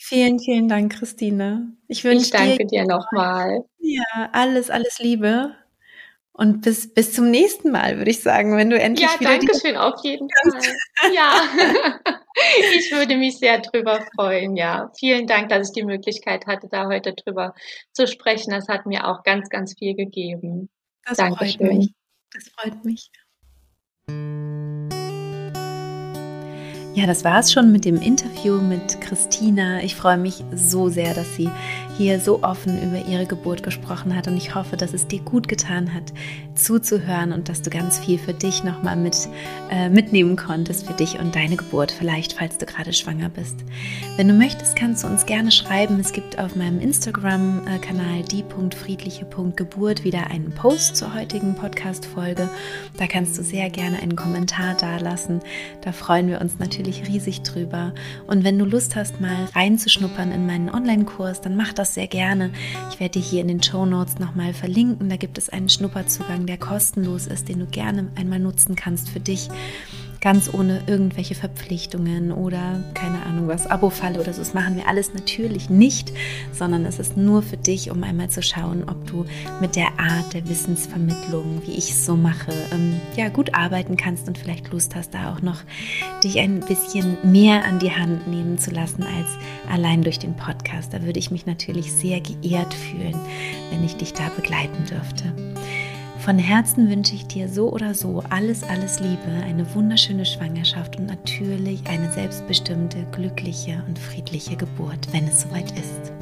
Vielen, vielen Dank, Christine. Ich wünsche ich danke dir, dir nochmal. Ja, alles, alles Liebe. Und bis, bis zum nächsten Mal, würde ich sagen, wenn du endlich ja, wieder. Ja, danke schön, auf jeden Fall. Ja, ich würde mich sehr drüber freuen. Ja, vielen Dank, dass ich die Möglichkeit hatte, da heute drüber zu sprechen. Das hat mir auch ganz, ganz viel gegeben. Das Dankeschön. freut mich. Das freut mich. Ja, das war es schon mit dem Interview mit Christina. Ich freue mich so sehr, dass sie hier so offen über ihre Geburt gesprochen hat und ich hoffe, dass es dir gut getan hat, zuzuhören und dass du ganz viel für dich nochmal mit, äh, mitnehmen konntest, für dich und deine Geburt, vielleicht falls du gerade schwanger bist. Wenn du möchtest, kannst du uns gerne schreiben. Es gibt auf meinem Instagram-Kanal die.friedliche.geburt wieder einen Post zur heutigen Podcast-Folge. Da kannst du sehr gerne einen Kommentar dalassen. Da freuen wir uns natürlich riesig drüber. Und wenn du Lust hast, mal reinzuschnuppern in meinen Online-Kurs, dann mach das das sehr gerne. Ich werde dir hier in den Show Notes nochmal verlinken. Da gibt es einen Schnupperzugang, der kostenlos ist, den du gerne einmal nutzen kannst für dich ganz ohne irgendwelche Verpflichtungen oder keine Ahnung was, Abo-Falle oder so. Das machen wir alles natürlich nicht, sondern es ist nur für dich, um einmal zu schauen, ob du mit der Art der Wissensvermittlung, wie ich es so mache, ähm, ja, gut arbeiten kannst und vielleicht Lust hast, da auch noch dich ein bisschen mehr an die Hand nehmen zu lassen als allein durch den Podcast. Da würde ich mich natürlich sehr geehrt fühlen, wenn ich dich da begleiten dürfte. Von Herzen wünsche ich dir so oder so alles, alles Liebe, eine wunderschöne Schwangerschaft und natürlich eine selbstbestimmte, glückliche und friedliche Geburt, wenn es soweit ist.